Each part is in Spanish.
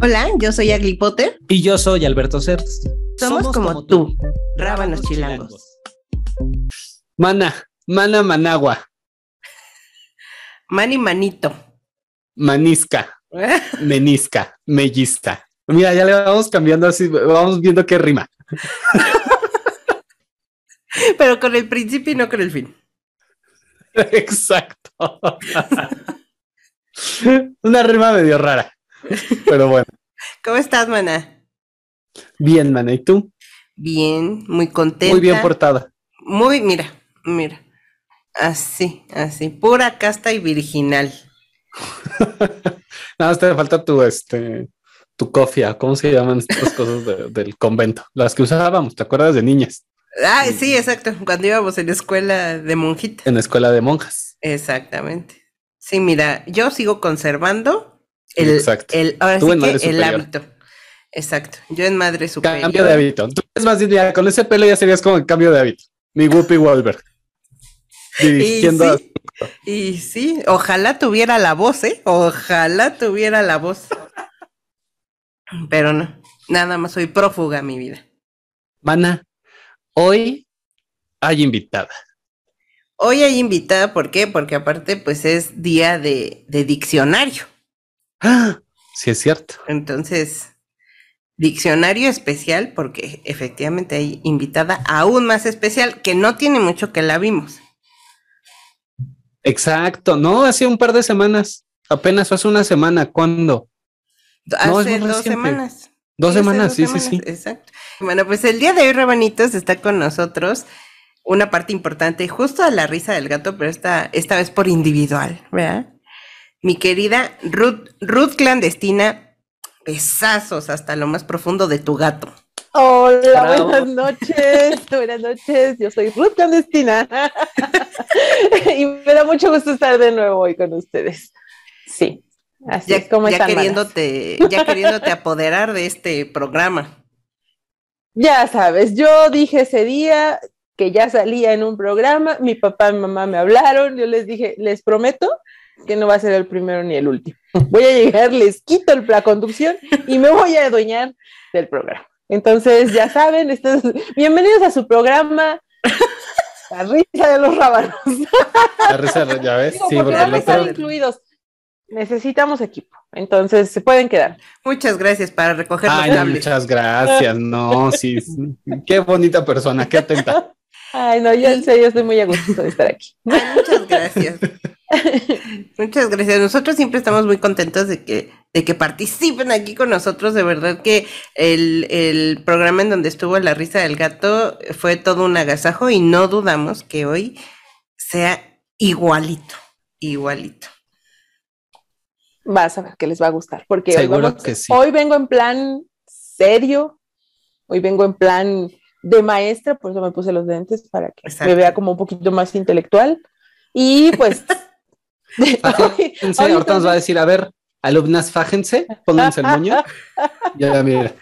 Hola, yo soy Agli Potter. Y yo soy Alberto Certs. Somos, como, tú, rábanos chilangos. Mana, mana managua, Mani manito. manisca, menisca, mellista. Mira, ya le vamos cambiando así, vamos viendo qué rima. Pero con el principio y no con el fin. Exacto. Una rima medio rara. Pero bueno, ¿Cómo estás, mana? bien, mana. ¿Y tú? Bien, muy contenta. Muy bien portada. Muy, mira, mira. Así, así. Pura casta y virginal. Nada más te falta tu, este, tu cofia. ¿Cómo se llaman estas cosas de- del convento? Las que usábamos, ¿te acuerdas de niñas? Ah, sí, exacto. Cuando íbamos en la escuela de monjita. En la escuela de monjas. Exactamente. Sí, mira, yo sigo conservando el, Exacto. el, ahora Tú sí en que madre el hábito. Exacto. Yo en madre superior. Cambio de hábito. Tú es más, ya con ese pelo ya serías como el cambio de hábito. Mi Whoopi Wolver. Y sí, y sí, ojalá tuviera la voz, ¿eh? Ojalá tuviera la voz. Pero no, nada más soy prófuga, mi vida. Mana, hoy hay invitada. Hoy hay invitada, ¿por qué? Porque aparte, pues es día de, de diccionario. ¡Ah! Sí, es cierto. Entonces, diccionario especial, porque efectivamente hay invitada aún más especial, que no tiene mucho que la vimos. Exacto. No, hace un par de semanas. Apenas hace una semana. ¿Cuándo? Hace dos semanas. Dos Sí, hace semanas, dos sí, sí, semanas, sí. Exacto. Bueno, pues el día de hoy, Rabanitos, está con nosotros una parte importante, justo a la risa del gato, pero esta, esta vez por individual, ¿verdad? Mi querida Ruth, Ruth clandestina, besazos hasta lo más profundo de tu gato. Hola, Bravo. buenas noches, buenas noches, yo soy Ruth Clandestina y me da mucho gusto estar de nuevo hoy con ustedes. Sí, así Ya, es como ya están, queriéndote, ya queriéndote apoderar de este programa. Ya sabes, yo dije ese día que ya salía en un programa, mi papá y mi mamá me hablaron, yo les dije, les prometo que no va a ser el primero ni el último. Voy a llegar, les quito el- la conducción y me voy a adueñar del programa. Entonces, ya saben, estos- bienvenidos a su programa, La risa de los rábanos. La risa, ya ves. Digo, Sí, porque porque incluidos. Necesitamos equipo, entonces se pueden quedar. Muchas gracias para recoger los Ay, no, cables. muchas gracias. No, sí. sí. Qué bonita persona, qué atenta. Ay, no, yo en serio estoy muy a gusto de estar aquí. Ay, muchas gracias. Muchas gracias. Nosotros siempre estamos muy contentos de que, de que participen aquí con nosotros. De verdad que el, el programa en donde estuvo la risa del gato fue todo un agasajo y no dudamos que hoy sea igualito, igualito. Vas a ver que les va a gustar, porque hoy, vamos- que sí. hoy vengo en plan serio, hoy vengo en plan de maestra, por eso me puse los lentes para que Exacto. me vea como un poquito más intelectual. Y pues... Fájense, ahorita nos va a decir, a ver, alumnas, fájense, pónganse el moño. Ya, mira,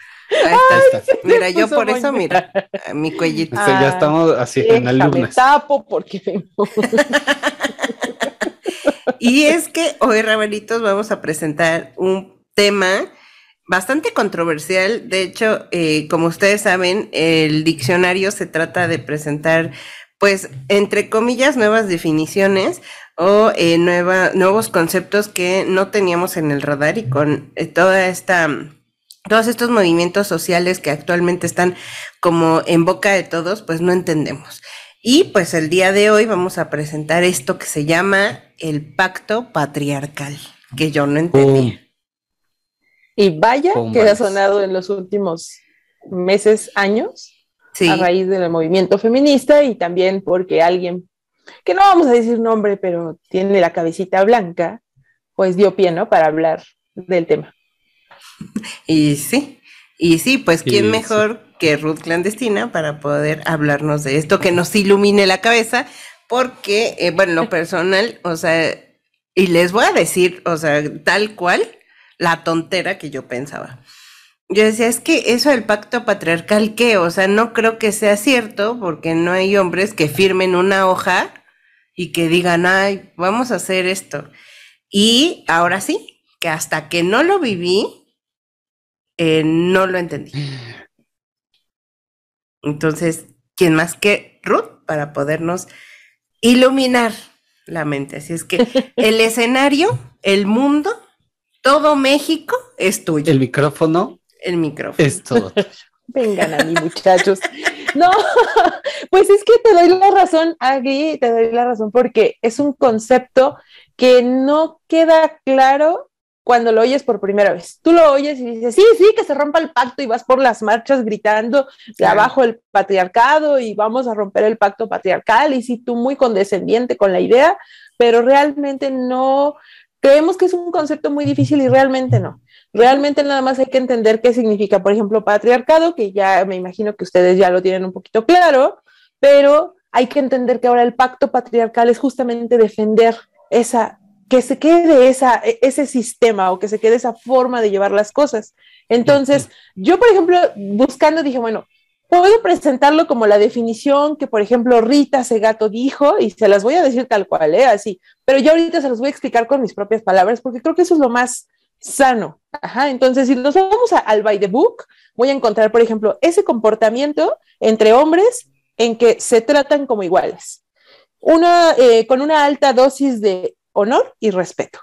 Ahí ahí está. Mira, yo por eso, mira, mi cuellito. Ya estamos así en alumnas. tapo porque vengo. Y es que hoy, Rabanitos, vamos a presentar un tema bastante controversial. De hecho, eh, como ustedes saben, el diccionario se trata de presentar, pues, entre comillas, nuevas definiciones o eh, nueva- nuevos conceptos que no teníamos en el radar y con eh, toda esta... Todos estos movimientos sociales que actualmente están como en boca de todos, pues no entendemos. Y pues el día de hoy vamos a presentar esto que se llama el pacto patriarcal, que yo no entendía. Pum. Y vaya Pum, que ha sonado en los últimos meses, años, Sí, a raíz del movimiento feminista y también porque alguien, que no vamos a decir nombre, pero tiene la cabecita blanca, pues dio pie, ¿no? Para hablar del tema. y sí, y sí, pues quién Sí, mejor que Ruth Clandestina para poder hablarnos de esto, que nos ilumine la cabeza, porque, eh, bueno, en lo personal, o sea, y les voy a decir, o sea, tal cual, la tontera que yo pensaba. Yo decía, es que eso del pacto patriarcal, ¿qué? O sea, no creo que sea cierto, porque no hay hombres que firmen una hoja y que digan, ay, vamos a hacer esto. Y ahora sí, que hasta que no lo viví, eh, no lo entendí. Entonces, ¿quién más que Ruth para podernos iluminar la mente? Así es que el escenario, el mundo, todo México es tuyo. El micrófono. El micrófono. Es todo Vengan a mí, muchachos. No, pues es que te doy la razón, Agui, te doy la razón porque es un concepto que no queda claro cuando lo oyes por primera vez. Tú lo oyes y dices, sí, sí, que se rompa el pacto y vas por las marchas gritando de abajo el patriarcado y vamos a romper el pacto patriarcal y sí, tú muy condescendiente con la idea, pero realmente no, creemos que es un concepto muy difícil y realmente no. Realmente nada más hay que entender qué significa, por ejemplo, patriarcado, que ya me imagino que ustedes ya lo tienen un poquito claro, pero hay que entender que ahora el pacto patriarcal es justamente defender esa que se quede esa, ese sistema o que se quede esa forma de llevar las cosas. Entonces, yo, por ejemplo, buscando, dije, bueno, puedo presentarlo como la definición que, por ejemplo, Rita Segato dijo, y se las voy a decir tal cual, ¿eh? así, pero yo ahorita se los voy a explicar con mis propias palabras, porque creo que eso es lo más sano. Ajá, entonces, si nos vamos al by the book, voy a encontrar, por ejemplo, ese comportamiento entre hombres en que se tratan como iguales. Una, eh, con una alta dosis de honor y respeto.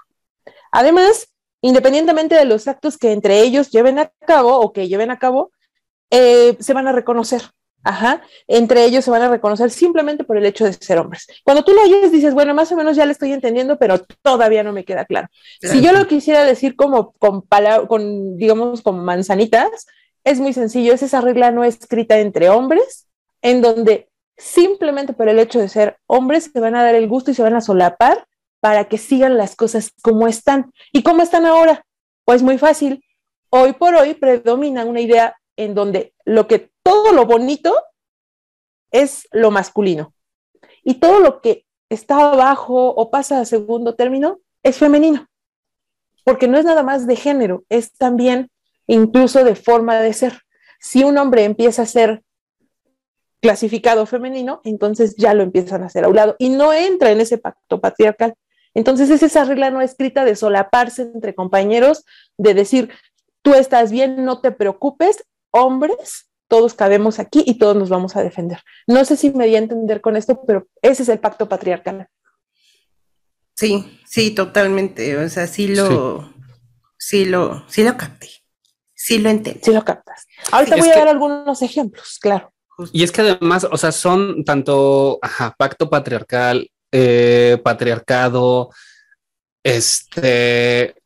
Además, independientemente de los actos que entre ellos lleven a cabo o que lleven a cabo, eh, se van a reconocer. Ajá, entre ellos se van a reconocer simplemente por el hecho de ser hombres. Cuando tú lo oyes, dices, bueno, más o menos ya le estoy entendiendo, pero todavía no me queda claro. Si yo lo quisiera decir como con, con, digamos, con manzanitas, es muy sencillo, es esa regla no escrita entre hombres, en donde simplemente por el hecho de ser hombres se van a dar el gusto y se van a solapar para que sigan las cosas como están. ¿Y cómo están ahora? Pues muy fácil. Hoy por hoy predomina una idea en donde lo que todo lo bonito es lo masculino y todo lo que está abajo o pasa a segundo término es femenino, porque no es nada más de género, es también incluso de forma de ser. Si un hombre empieza a ser clasificado femenino, entonces ya lo empiezan a hacer a un lado y no entra en ese pacto patriarcal. Entonces es esa regla no escrita de solaparse entre compañeros, de decir, tú estás bien, no te preocupes, hombres, todos cabemos aquí y todos nos vamos a defender. No sé si me di a entender con esto, pero ese es el pacto patriarcal. Sí, sí, totalmente. O sea, sí lo, sí, lo, sí lo capté. Sí lo entendí. Sí lo captas. Ahorita voy a dar algunos ejemplos, claro. Y es que además, o sea, son tanto pacto patriarcal, eh, patriarcado, este,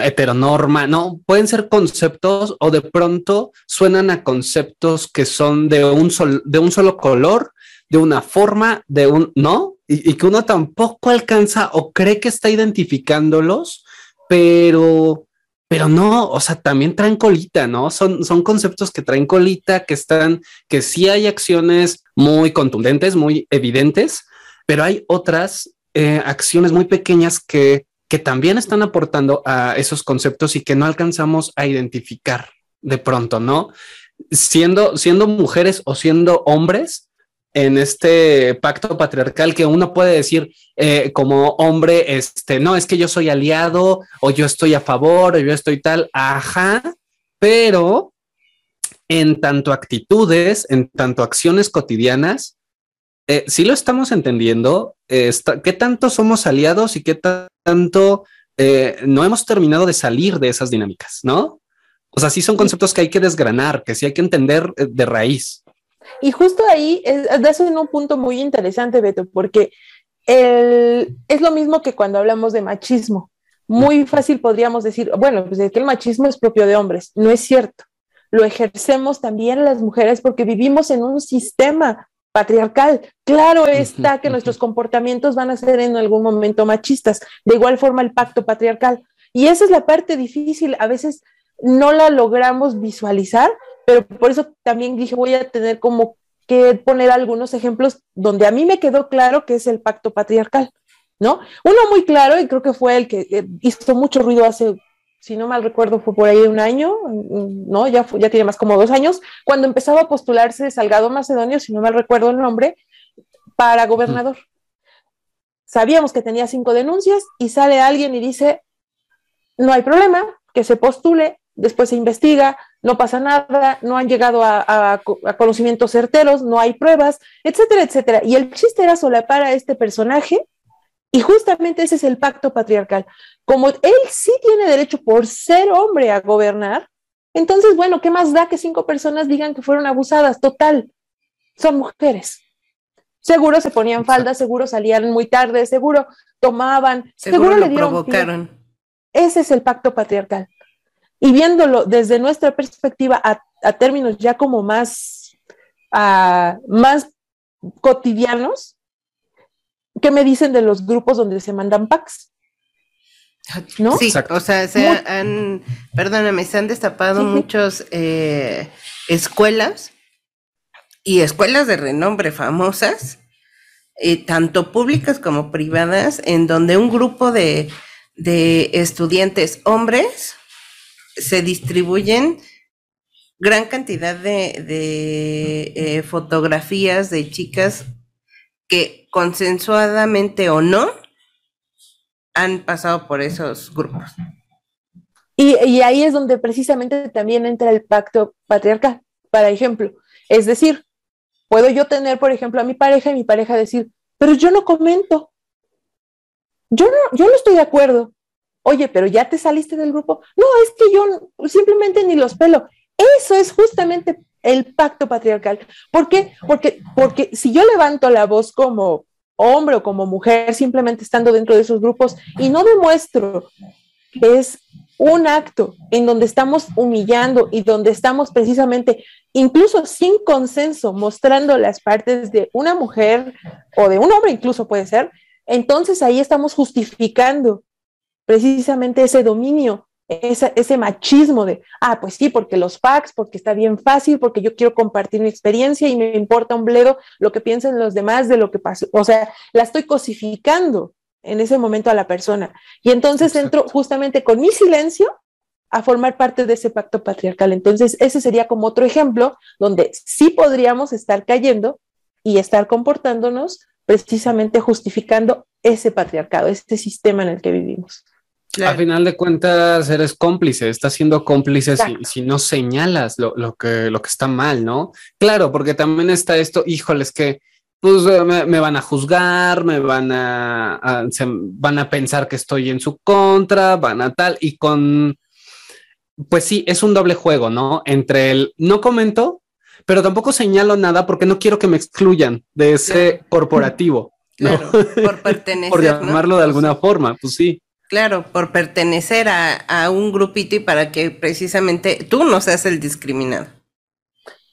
heteronorma, no, pueden ser conceptos o de pronto suenan a conceptos que son de un, sol, de un solo color, de una forma, de un, ¿no? Y, y, que uno tampoco alcanza o cree que está identificándolos, pero, pero no, o sea, también traen colita, ¿no? Son, son conceptos que traen colita, que están, que sí hay acciones muy contundentes, muy evidentes, pero hay otras eh, acciones muy pequeñas que, que también están aportando a esos conceptos y que no alcanzamos a identificar de pronto, ¿no? Siendo, siendo mujeres o siendo hombres en este pacto patriarcal que uno puede decir eh, como hombre, este, no, es que yo soy aliado o yo estoy a favor o yo estoy tal, ajá, pero en tanto actitudes, en tanto acciones cotidianas, eh, sí lo estamos entendiendo, eh, qué tanto somos aliados y qué tanto eh, no hemos terminado de salir de esas dinámicas, ¿no? O sea, sí son conceptos que hay que desgranar, que sí hay que entender de raíz. Y justo ahí es, en un punto muy interesante, Beto, porque es lo mismo que cuando hablamos de machismo. Muy fácil podríamos decir, bueno, pues es que el machismo es propio de hombres. No es cierto. Lo ejercemos también las mujeres porque vivimos en un sistema patriarcal. Claro está que nuestros comportamientos van a ser en algún momento machistas, de igual forma el pacto patriarcal. Y esa es la parte difícil, a veces no la logramos visualizar, pero por eso también dije voy a tener como que poner algunos ejemplos donde a mí me quedó claro que es el pacto patriarcal, ¿no? Uno muy claro, y creo que fue el que eh, hizo mucho ruido hace si no mal recuerdo, fue por ahí de un año, ¿no? Ya, ya tiene más como dos años, cuando empezaba a postularse Salgado Macedonio, si no mal recuerdo el nombre, para gobernador. Sabíamos que tenía cinco denuncias y sale alguien y dice, no hay problema, que se postule después se investiga, no pasa nada, no han llegado a, conocimientos certeros, no hay pruebas, etcétera, etcétera. Y el chiste era solapar a este personaje y justamente ese es el pacto patriarcal. Como él sí tiene derecho por ser hombre a gobernar, entonces, bueno, ¿qué más da que cinco personas digan que fueron abusadas? Total, son mujeres. Seguro se ponían faldas, seguro salían muy tarde, seguro tomaban, seguro, le dieron provocaron. Ese es el pacto patriarcal. Y viéndolo desde nuestra perspectiva a, términos ya como más, más cotidianos, ¿qué me dicen de los grupos donde se mandan packs? ¿No? Sí, o sea, se han, perdóname, se han destapado muchas eh, escuelas y escuelas de renombre famosas, eh, tanto públicas como privadas, en donde un grupo de, de estudiantes hombres se distribuyen gran cantidad de, de eh, fotografías de chicas que consensuadamente o no han pasado por esos grupos. Y, ahí es donde precisamente también entra el pacto patriarcal, por ejemplo. Es decir, puedo yo tener, por ejemplo, a mi pareja y mi pareja decir, pero yo no comento. Yo no, yo no estoy de acuerdo. Oye, pero ya te saliste del grupo. No, es que yo simplemente ni los pelo. Eso es justamente el pacto patriarcal. ¿Por qué? Porque, porque si yo levanto la voz como hombre o como mujer, simplemente estando dentro de esos grupos y no demuestro que es un acto en donde estamos humillando y donde estamos precisamente, incluso sin consenso, mostrando las partes de una mujer o de un hombre, incluso puede ser, entonces ahí estamos justificando precisamente ese dominio ese machismo de, ah, pues sí, porque los packs, porque está bien fácil, porque yo quiero compartir mi experiencia y me importa un bledo lo que piensen los demás de lo que pasó. O sea, la estoy cosificando en ese momento a la persona. Y entonces entro justamente con mi silencio a formar parte de ese pacto patriarcal. Entonces, ese sería como otro ejemplo donde sí podríamos estar cayendo y estar comportándonos precisamente justificando ese patriarcado, ese sistema en el que vivimos. A final de cuentas, eres cómplice, estás siendo cómplice si, no señalas lo, que, lo que está mal, ¿no? Claro, porque también está esto, híjoles, que pues me, van a juzgar, me van a, van a pensar que estoy en su contra, van a tal, y con, pues sí, es un doble juego, ¿no? Entre el no comento, pero tampoco señalo nada porque no quiero que me excluyan de ese corporativo. por pertenecer. por llamarlo de alguna forma, pues sí. Claro, por pertenecer a, un grupito y para que precisamente tú no seas el discriminado.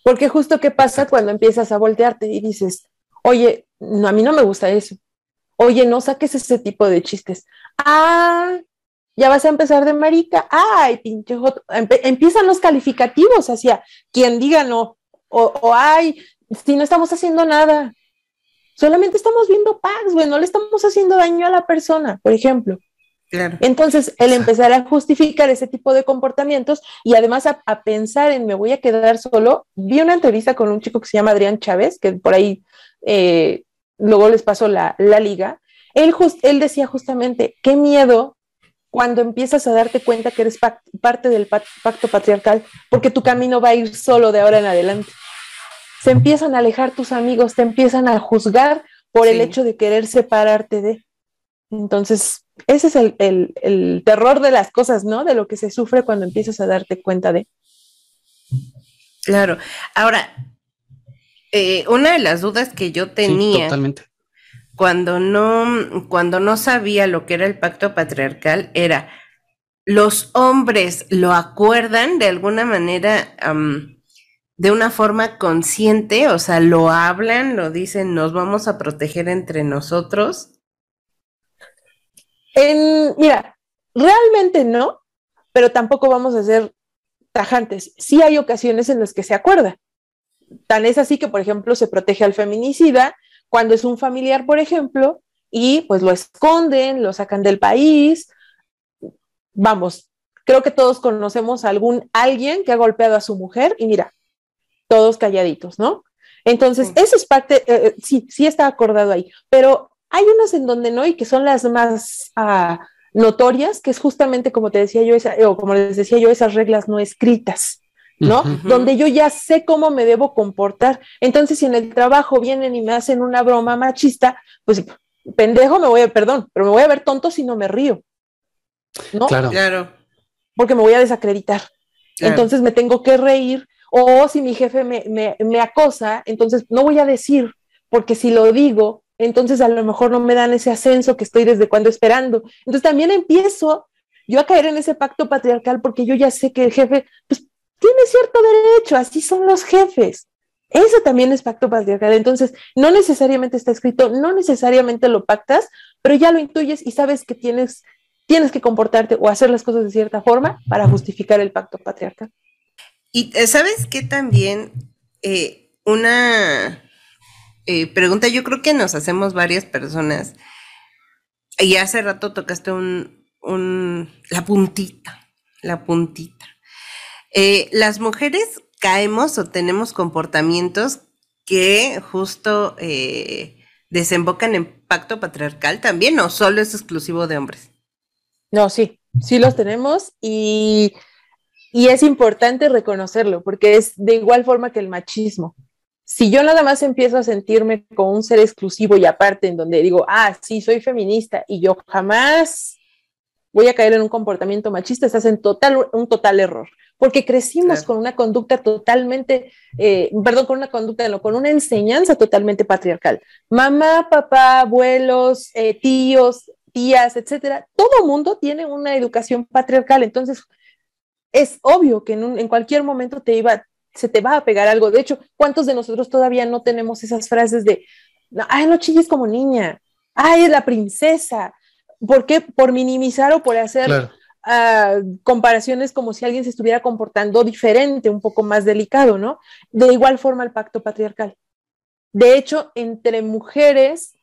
Porque justo qué pasa cuando empiezas a voltearte y dices, oye, no, a mí no me gusta eso. Oye, no saques ese tipo de chistes. Ah, ya vas a empezar de marica. Ay, pinche joto. empiezan los calificativos hacia quien diga no. O, o, ay, si no estamos haciendo nada. Solamente estamos viendo packs, güey, no le estamos haciendo daño a la persona, por ejemplo. Entonces, el empezar a justificar ese tipo de comportamientos y además a, pensar en me voy a quedar solo. Vi una entrevista con un chico que se llama Adrián Chávez, que por ahí eh, luego les pasó la, liga. Él, él decía justamente, qué miedo cuando empiezas a darte cuenta que eres parte del pacto patriarcal, porque tu camino va a ir solo de ahora en adelante. Se empiezan a alejar tus amigos, te empiezan a juzgar por el hecho de querer separarte de. Entonces, ese es el, terror de las cosas, ¿no? De lo que se sufre cuando empiezas a darte cuenta de. Claro. Ahora, eh, una de las dudas que yo tenía cuando no, cuando no sabía lo que era el pacto patriarcal era, ¿los hombres lo acuerdan de alguna manera, de una forma consciente? O sea, ¿lo hablan, lo dicen, nos vamos a proteger entre nosotros? Mira, realmente no, pero tampoco vamos a ser tajantes. Sí hay ocasiones en las que se acuerda. Tan es así que, por ejemplo, se protege al feminicida cuando es un familiar, por ejemplo, y pues lo esconden, lo sacan del país. Vamos, creo que todos conocemos a algún alguien que ha golpeado a su mujer y mira, todos calladitos, ¿no? Entonces, eso es parte, eh, eh, sí, sí está acordado ahí, pero hay unas en donde no y que son las más, ah, notorias, que es justamente como te decía yo, esa, o como les decía yo, esas reglas no escritas. ¿no? Donde yo ya sé cómo me debo comportar. Entonces, si en el trabajo vienen y me hacen una broma machista, pues pendejo me voy a, perdón, pero me voy a ver tonto si no me río. ¿No? Claro. Claro. Porque me voy a desacreditar. Entonces me tengo que reír. O si mi jefe me, me, me acosa, entonces no voy a decir, porque si lo digo, entonces a lo mejor no me dan ese ascenso que estoy desde cuando esperando. Entonces también empiezo yo a caer en ese pacto patriarcal porque yo ya sé que el jefe pues, tiene cierto derecho, así son los jefes. Eso también es pacto patriarcal. Entonces, no necesariamente está escrito, no necesariamente lo pactas, pero ya lo intuyes y sabes que tienes, tienes que comportarte o hacer las cosas de cierta forma para justificar el pacto patriarcal. Y eh, sabes que también eh, una eh, pregunta, yo creo que nos hacemos varias personas, y hace rato tocaste un, la puntita, la puntita. Eh, las mujeres caemos o tenemos comportamientos que justo eh, desembocan en pacto patriarcal también, o solo es exclusivo de hombres. No, sí, sí los tenemos y, y es importante reconocerlo porque es de igual forma que el machismo si yo nada más empiezo a sentirme como un ser exclusivo y aparte en donde digo, ah, sí, soy feminista y yo jamás voy a caer en un comportamiento machista, estás en total, un total error, porque crecimos con una conducta totalmente, eh, perdón, con una conducta, no, con una enseñanza totalmente patriarcal. Mamá, papá, abuelos, eh, tíos, tías, etcétera, todo mundo tiene una educación patriarcal, entonces es obvio que en, en cualquier momento te iba, se te va a pegar algo. De hecho, ¿cuántos de nosotros todavía no tenemos esas frases de, ay, no chilles como niña, ay, es la princesa? ¿Por qué? Por minimizar o por hacer ah, comparaciones como si alguien se estuviera comportando diferente, un poco más delicado, ¿no? De igual forma el pacto patriarcal. De hecho, entre mujeres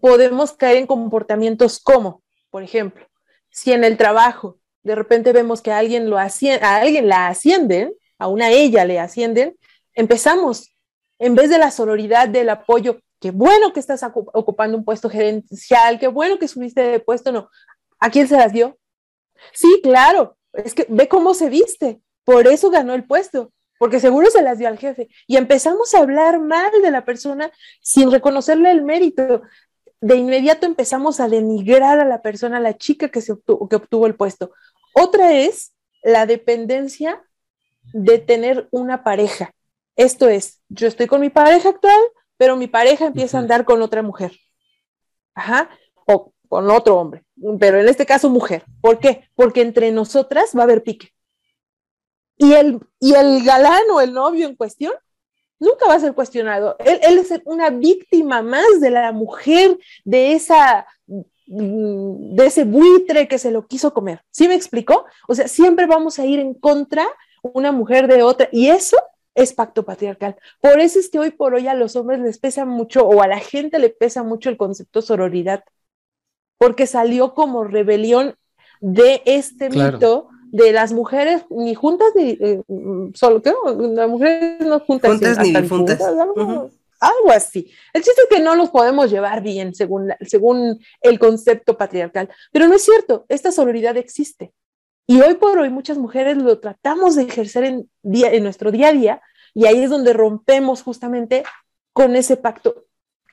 podemos caer en comportamientos como, por ejemplo, si en el trabajo de repente vemos que a alguien, lo a alguien la ascienden, a una ella le ascienden, empezamos, en vez de la sororidad, del apoyo, qué bueno que estás ocupando un puesto gerencial, qué bueno que subiste de puesto, no. ¿A quién se las dio? Sí, claro, es que ve cómo se viste, por eso ganó el puesto, porque seguro se las dio al jefe. Y empezamos a hablar mal de la persona sin reconocerle el mérito. De inmediato empezamos a denigrar a la persona, a la chica que, se que obtuvo el puesto. Otra es la dependencia de tener una pareja. Esto es, yo estoy con mi pareja actual, pero mi pareja empieza a andar con otra mujer. Ajá, o con otro hombre, pero en este caso mujer. ¿Por qué? Porque entre nosotras va a haber pique. Y el, y el galán o el novio en cuestión nunca va a ser cuestionado. Él, él es una víctima más de la mujer, de esa de ese buitre que se lo quiso comer. ¿Sí me explicó? O sea, siempre vamos a ir en contra una mujer de otra, y eso es pacto patriarcal. Por eso es que hoy por hoy a los hombres les pesa mucho o a la gente le pesa mucho el concepto sororidad, porque salió como rebelión de este mito de las mujeres ni juntas ni eh, solo que las mujeres no juntas, ni juntas. algo, así. El chiste es que no los podemos llevar bien según, según el concepto patriarcal, pero no es cierto, esta sororidad existe. Y hoy por hoy muchas mujeres lo tratamos de ejercer en, día, en nuestro día a día y ahí es donde rompemos justamente con ese pacto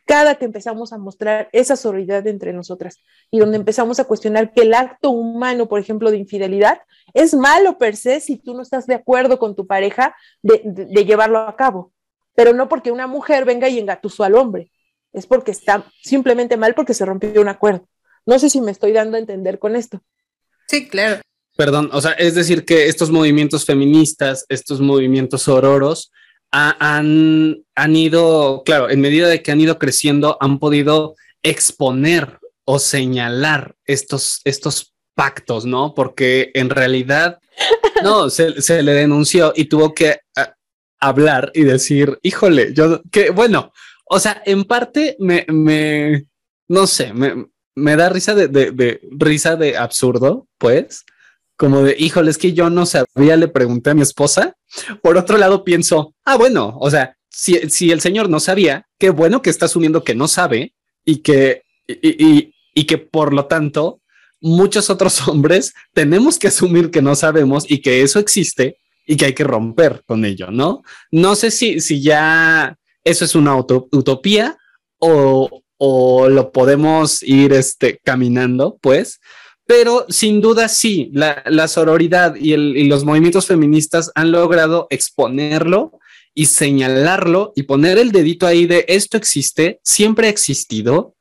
cada que empezamos a mostrar esa sororidad entre nosotras y donde empezamos a cuestionar que el acto humano, por ejemplo, de infidelidad, es malo per se si tú no estás de acuerdo con tu pareja de, de, llevarlo a cabo, pero no porque una mujer venga y engatusó al hombre, es porque está simplemente mal porque se rompió un acuerdo. No sé si me estoy dando a entender con esto. Sí, claro. Perdón, o sea, es decir que estos movimientos feministas, estos movimientos ororos, han, han ido, claro, en medida de que han ido creciendo, han podido exponer o señalar estos, estos pactos, ¿no? Porque en realidad, no, se, se le denunció y tuvo que hablar y decir, híjole, yo, que bueno, o sea, en parte me, me no sé, me, me da risa de, de, risa de absurdo, pues, como de, híjole, es que yo no sabía, le pregunté a mi esposa. Por otro lado, pienso, ah, bueno, o sea, si, si el señor no sabía, qué bueno que está asumiendo que no sabe y que, y, y, y que por lo tanto muchos otros hombres tenemos que asumir que no sabemos y que eso existe y que hay que romper con ello, ¿no? No sé si, si ya eso es una utopía o, o lo podemos ir este, caminando, pues, pero sin duda sí, la, la sororidad y, el, y, los movimientos feministas han logrado exponerlo y señalarlo y poner el dedito ahí de esto existe, siempre ha existido,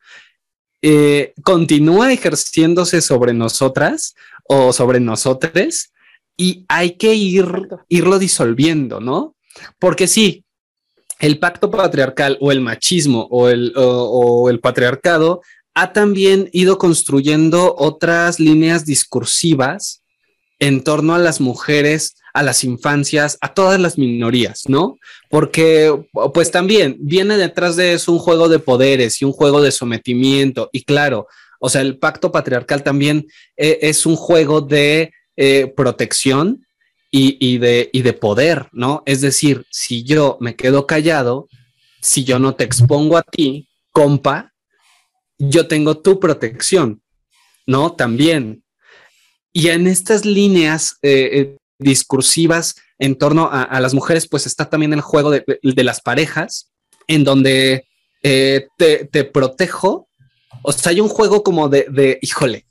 eh, continúa ejerciéndose sobre nosotras o sobre nosotros y hay que ir, irlo disolviendo, ¿no? Porque sí, el pacto patriarcal o el machismo o el, o, el patriarcado ha también ido construyendo otras líneas discursivas en torno a las mujeres, a las infancias, a todas las minorías, ¿no? Porque pues también viene detrás de eso un juego de poderes y un juego de sometimiento y claro, o sea, el pacto patriarcal también eh, es un juego de eh, protección y, de, y de poder, ¿no? Es decir, si yo me quedo callado, si yo no te expongo a ti, compa, yo tengo tu protección, ¿no? También. Y en estas líneas eh, eh, discursivas en torno a, las mujeres, pues está también el juego de, las parejas, en donde te, te, protejo. O sea, hay un juego como de, de, híjole,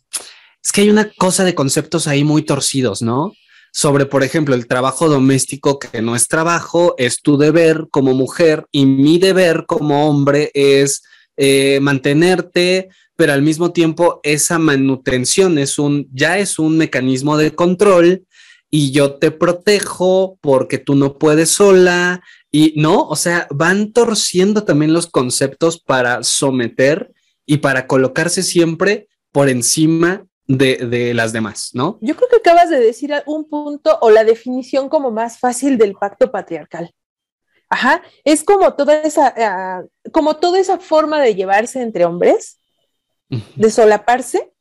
es que hay una cosa de conceptos ahí muy torcidos, ¿no? sobre, por ejemplo, el trabajo doméstico, que no es trabajo, es tu deber como mujer y mi deber como hombre es eh, mantenerte, pero al mismo tiempo esa manutención es un, ya es un mecanismo de control y yo te protejo porque tú no puedes sola y no, o sea, van torciendo también los conceptos para someter y para colocarse siempre por encima de, las demás, ¿no? Yo creo que acabas de decir un punto o la definición como más fácil del pacto patriarcal. Ajá, es como toda esa, ah, como toda esa forma de llevarse entre hombres, de solaparse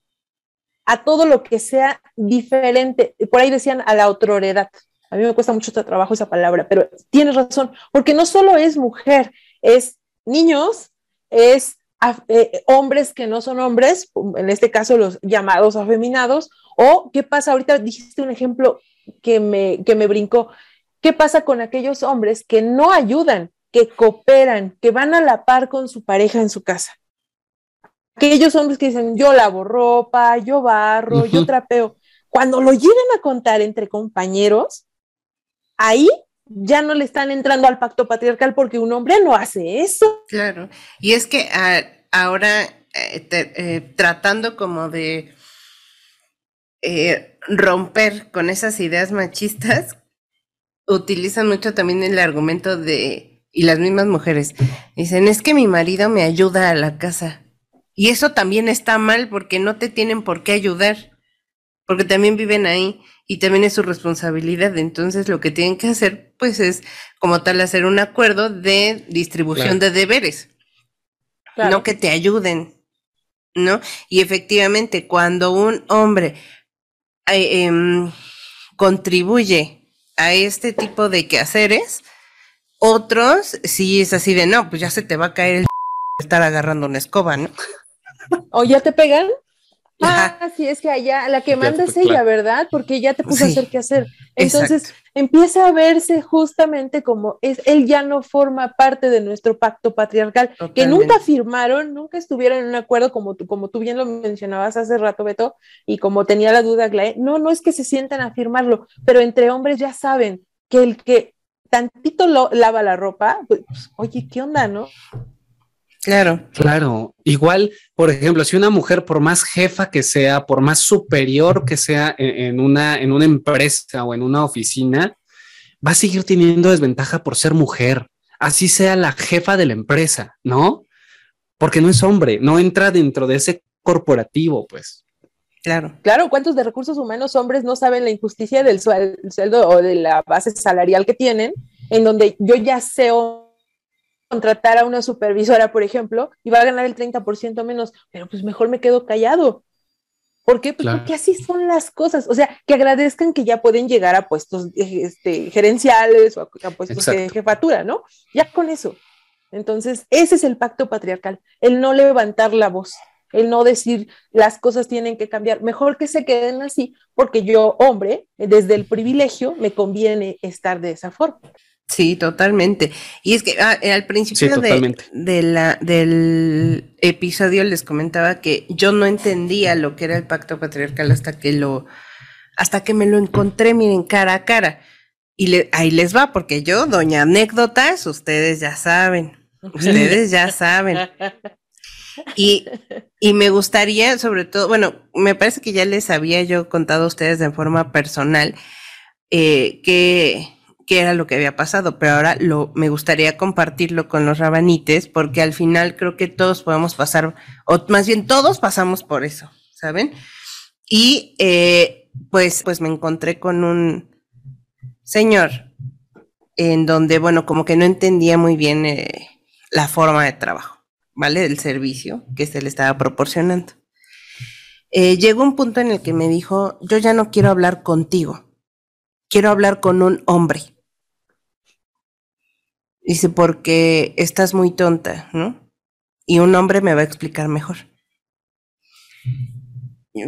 a todo lo que sea diferente. Por ahí decían a la autoridad. A mí me cuesta mucho trabajo esa palabra, pero tienes razón, porque no solo es mujer, es niños, es eh, hombres que no son hombres, en este caso los llamados afeminados, o qué pasa, ahorita dijiste un ejemplo que me, que me brincó, ¿qué pasa con aquellos hombres que no ayudan, que cooperan, que van a la par con su pareja en su casa? Aquellos hombres que dicen, yo lavo ropa, yo barro, yo trapeo. Cuando lo llegan a contar entre compañeros, ahí ya no le están entrando al pacto patriarcal porque un hombre no hace eso. Claro, y es que ah, ahora eh, eh, tratando como de eh, romper con esas ideas machistas, utilizan mucho también el argumento de, y las mismas mujeres, dicen, es que mi marido me ayuda a la casa. Y eso también está mal porque no te tienen por qué ayudar, porque también viven ahí y también es su responsabilidad. Entonces lo que tienen que hacer, pues es como tal hacer un acuerdo de distribución de deberes, no que te ayuden, ¿no? Y efectivamente, cuando un hombre eh, em, contribuye a este tipo de quehaceres, otros sí es así de, no, pues ya se te va a caer el estar agarrando una escoba, ¿no? ¿O ya te pegan? Ah, sí, es que allá la que manda es ella, ¿verdad? Porque ya te puso a hacer qué hacer. Entonces empieza a verse justamente como es, él ya no forma parte de nuestro pacto patriarcal, que nunca firmaron, nunca estuvieron en un acuerdo, como tú, como tú bien lo mencionabas hace rato, Beto, y como tenía la duda, Glae, no, no es que se sientan a firmarlo, pero entre hombres ya saben que el que tantito lo, lava la ropa, pues, oye, ¿qué onda, no? Claro. Claro. Igual, por ejemplo, si una mujer, por más jefa que sea, por más superior que sea en, una, en una empresa o en una oficina, va a seguir teniendo desventaja por ser mujer. Así sea la jefa de la empresa, ¿no? Porque no es hombre, no entra dentro de ese corporativo, pues. Claro. Claro, ¿cuántos de recursos humanos hombres no saben la injusticia del sueldo o de la base salarial que tienen? En donde yo ya sé contratar a una supervisora, por ejemplo, y va a ganar el 30% menos, pero pues mejor me quedo callado. ¿Por qué? Pues porque así son las cosas. O sea, que agradezcan que ya pueden llegar a puestos este, gerenciales o a, puestos de jefatura, ¿no? Ya con eso. Entonces, ese es el pacto patriarcal, el no levantar la voz. el no decir las cosas tienen que cambiar, mejor que se queden así, porque yo, hombre, desde el privilegio, me conviene estar de esa forma. Sí, totalmente. Y es que ah, al principio de, la, del episodio les comentaba que yo no entendía lo que era el pacto patriarcal hasta que lo, hasta que me lo encontré, miren, cara a cara. Y ahí les va, porque yo, doña anécdotas, ustedes ya saben, ustedes ya saben. Y, y me gustaría, sobre todo, bueno, me parece que ya les había yo contado a ustedes de forma personal eh, que qué era lo que había pasado, pero ahora lo, me gustaría compartirlo con los rabanites porque al final creo que todos podemos pasar, o más bien todos pasamos por eso, ¿saben? Y eh, pues, pues me encontré con un señor en donde, bueno, como que no entendía muy bien eh, la forma de trabajo, ¿vale? Del servicio que se le estaba proporcionando. Eh, llegó un punto en el que me dijo, yo ya no quiero hablar contigo, quiero hablar con un hombre. Dice, porque estás muy tonta, ¿no? Y un hombre me va a explicar mejor.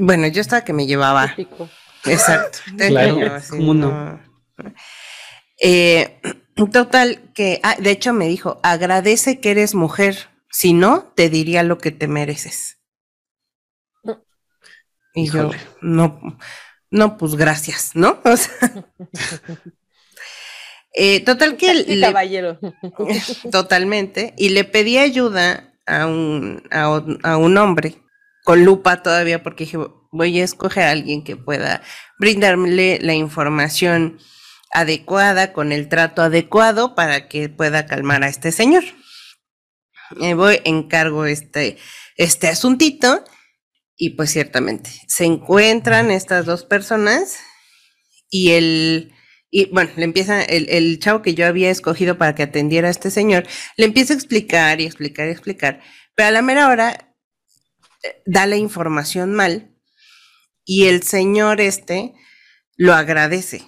Bueno, yo estaba que me llevaba. Exacto. Claro, no? Eh, total, que, ah, de hecho me dijo, agradece que eres mujer, si no, te diría lo que te mereces. Y yo, no, no, pues gracias, ¿no? O sea, eh, total que... le, caballero. Totalmente. Y le pedí ayuda a un, a, un hombre, con lupa todavía, porque dije, voy a escoger a alguien que pueda brindarle la información adecuada, con el trato adecuado para que pueda calmar a este señor. Me voy, encargo este, este asuntito y pues ciertamente se encuentran estas dos personas y el, y bueno, le empieza, el, el chavo que yo había escogido para que atendiera a este señor, le empieza a explicar y explicar y explicar, pero a la mera hora eh, da la información mal y el señor este lo agradece.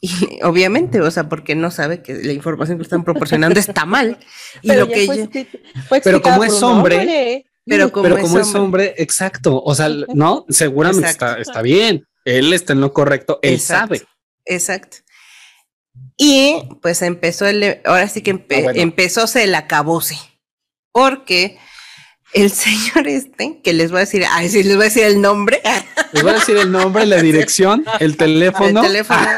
Y obviamente, o sea, porque no sabe que la información que le están proporcionando está mal. Y pero lo que pero como es hombre, pero como, es, hombre, exacto. O sea, no, seguramente está, está, bien. Él está en lo correcto, él sabe. Exacto. Y pues empezó el, ahora sí que ah, empezó se el acabose, porque el señor este, que les voy a decir, ay, sí, les voy a decir el nombre. Les voy a decir el nombre, la dirección, el teléfono. El teléfono.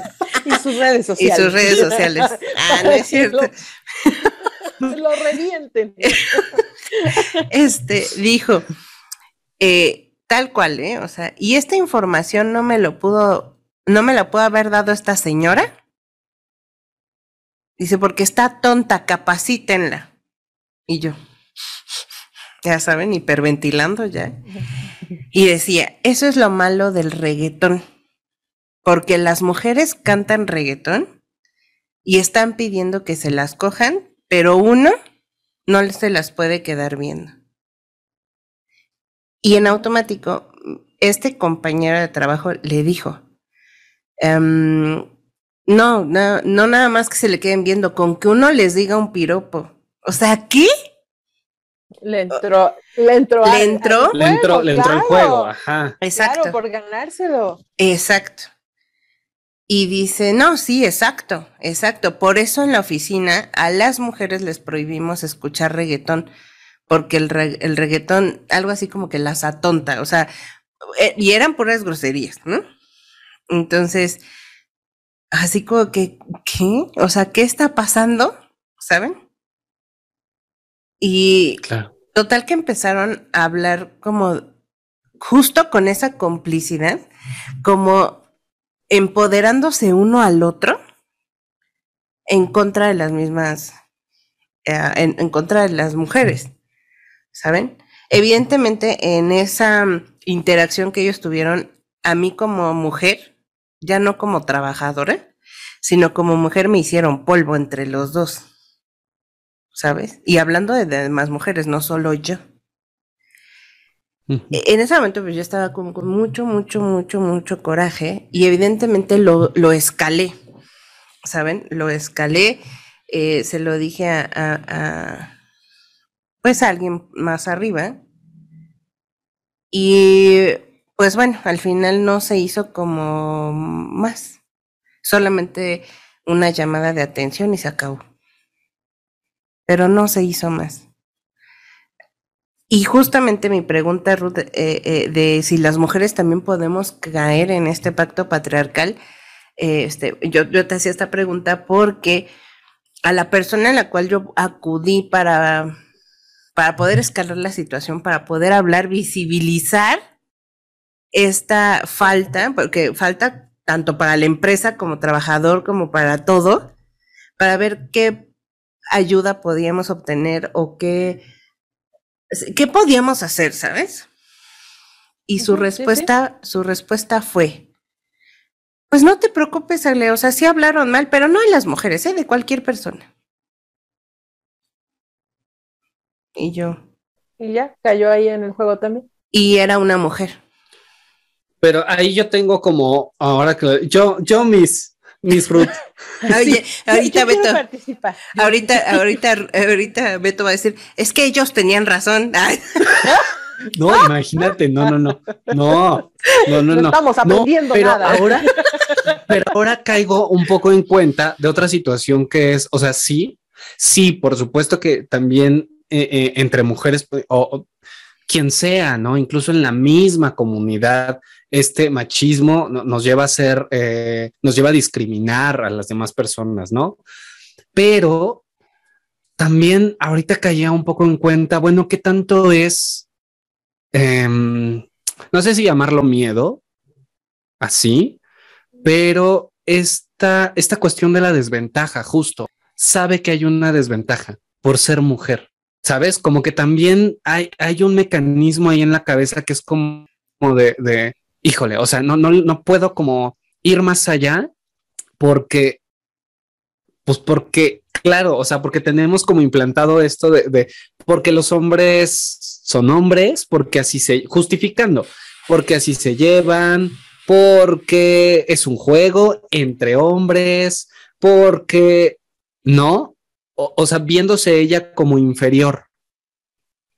y sus redes sociales. Y sus redes sociales. Ah, no es cierto. Lo, lo revienten. Este, dijo, eh, tal cual, ¿eh? O sea, y esta información no me lo pudo ¿no me la puede haber dado esta señora? Dice, porque está tonta, capacítenla. Y yo, ya saben, hiperventilando ya. Y decía, eso es lo malo del reggaetón, porque las mujeres cantan reggaetón y están pidiendo que se las cojan, pero uno no se las puede quedar viendo. Y en automático, este compañero de trabajo le dijo, Em, no, no, no nada más que se le queden viendo, con que uno les diga un piropo. O sea, ¿qué? Le entró, le entró, le entró, le entró, le entró el juego, ajá. Exacto. por ganárselo. Exacto. Y dice, no, sí, exacto, exacto. Por eso en la oficina a las mujeres les prohibimos escuchar reggaetón, porque el, el reggaetón, algo así como que las atonta, o sea, eh, y eran puras groserías, ¿no? Entonces, así como que, ¿qué? O sea, ¿qué está pasando? ¿Saben? Y total que empezaron a hablar como justo con esa complicidad, como empoderándose uno al otro en contra de las mismas, eh, en, en, contra de las mujeres, ¿saben? Evidentemente en esa interacción que ellos tuvieron, a mí como mujer, ya no como trabajadora, sino como mujer me hicieron polvo entre los dos, ¿sabes? Y hablando de demás mujeres, no solo yo. E, en ese momento pues yo estaba con, mucho, mucho, mucho, mucho coraje y evidentemente lo, lo escalé, ¿saben? Lo escalé, eh, se lo dije a, pues a alguien más arriba Y pues bueno, al final no se hizo como más. Solamente una llamada de atención y se acabó. Pero no se hizo más. Y justamente mi pregunta, Ruth, eh, eh, de si las mujeres también podemos caer en este pacto patriarcal, este, yo, yo te hacía esta pregunta porque a la persona a la cual yo acudí para, para poder escalar la situación, para poder hablar, visibilizar esta falta, porque falta tanto para la empresa como trabajador, como para todo, para ver qué ayuda podíamos obtener o qué ¿qué podíamos hacer, sabes? Y su respuesta, su respuesta fue, pues no te preocupes, Ale, o sea, sí hablaron mal, pero no de las mujeres, ¿eh? de cualquier persona. Y yo. Y ya, cayó ahí en el juego también. Y era una mujer. Pero ahí yo tengo como, ahora que yo, yo mis, mis Ruth. Oye, ahorita Beto. Ahorita, ahorita, ahorita Beto va a decir, es que ellos tenían razón. No, imagínate, no, no, no, no, no, no, no. estamos aprendiendo pero nada. Ahora, pero ahora caigo un poco en cuenta de otra situación que es, o sea, sí, sí, por supuesto que también eh, eh, entre mujeres o, quien sea, ¿no? Incluso en la misma comunidad, este machismo nos lleva a ser, eh, nos lleva a discriminar a las demás personas, ¿no? Pero también ahorita caía un poco en cuenta, bueno, ¿qué tanto es, em, no sé si llamarlo miedo, así, pero esta, esta cuestión de la desventaja, justo, sabe que hay una desventaja por ser mujer. ¿Sabes? Como que también hay, hay un mecanismo ahí en la cabeza que es como de, de híjole, o sea, no, no, no puedo como ir más allá porque, pues porque, claro, o sea, porque tenemos como implantado esto de, porque los hombres son hombres, porque así se, justificando, porque así se llevan, porque es un juego entre hombres, porque no, o, o, sea, viéndose ella como inferior,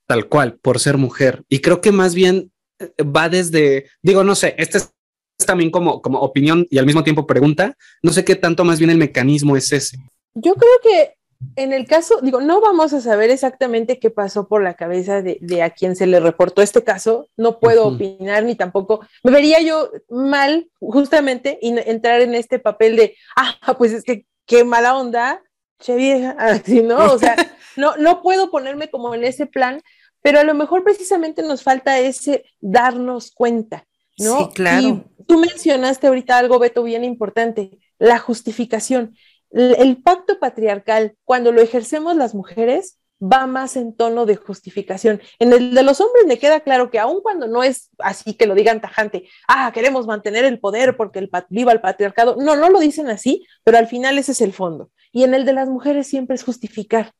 tal cual, por ser mujer. Y creo que más bien va desde, digo, no sé, este es también como, como opinión y al mismo tiempo pregunta, no sé qué tanto más bien el mecanismo es ese. Yo creo que en el caso, digo, no vamos a saber exactamente qué pasó por la cabeza de, de a quien se le reportó este caso, no puedo uh -huh. opinar ni tampoco, me vería yo mal justamente y entrar en este papel de, ah, pues es que qué mala onda, che vieja, así, ¿no? O sea, no, no puedo ponerme como en ese plan, pero a lo mejor precisamente nos falta ese darnos cuenta, ¿no? Sí, claro. Y tú mencionaste ahorita algo, Beto, bien importante, la justificación. El, el pacto patriarcal, cuando lo ejercemos las mujeres, va más en tono de justificación. En el de los hombres me queda claro que aun cuando no es así que lo digan tajante, ah, queremos mantener el poder porque el viva el patriarcado, no, no lo dicen así, pero al final ese es el fondo. Y en el de las mujeres siempre es justificar.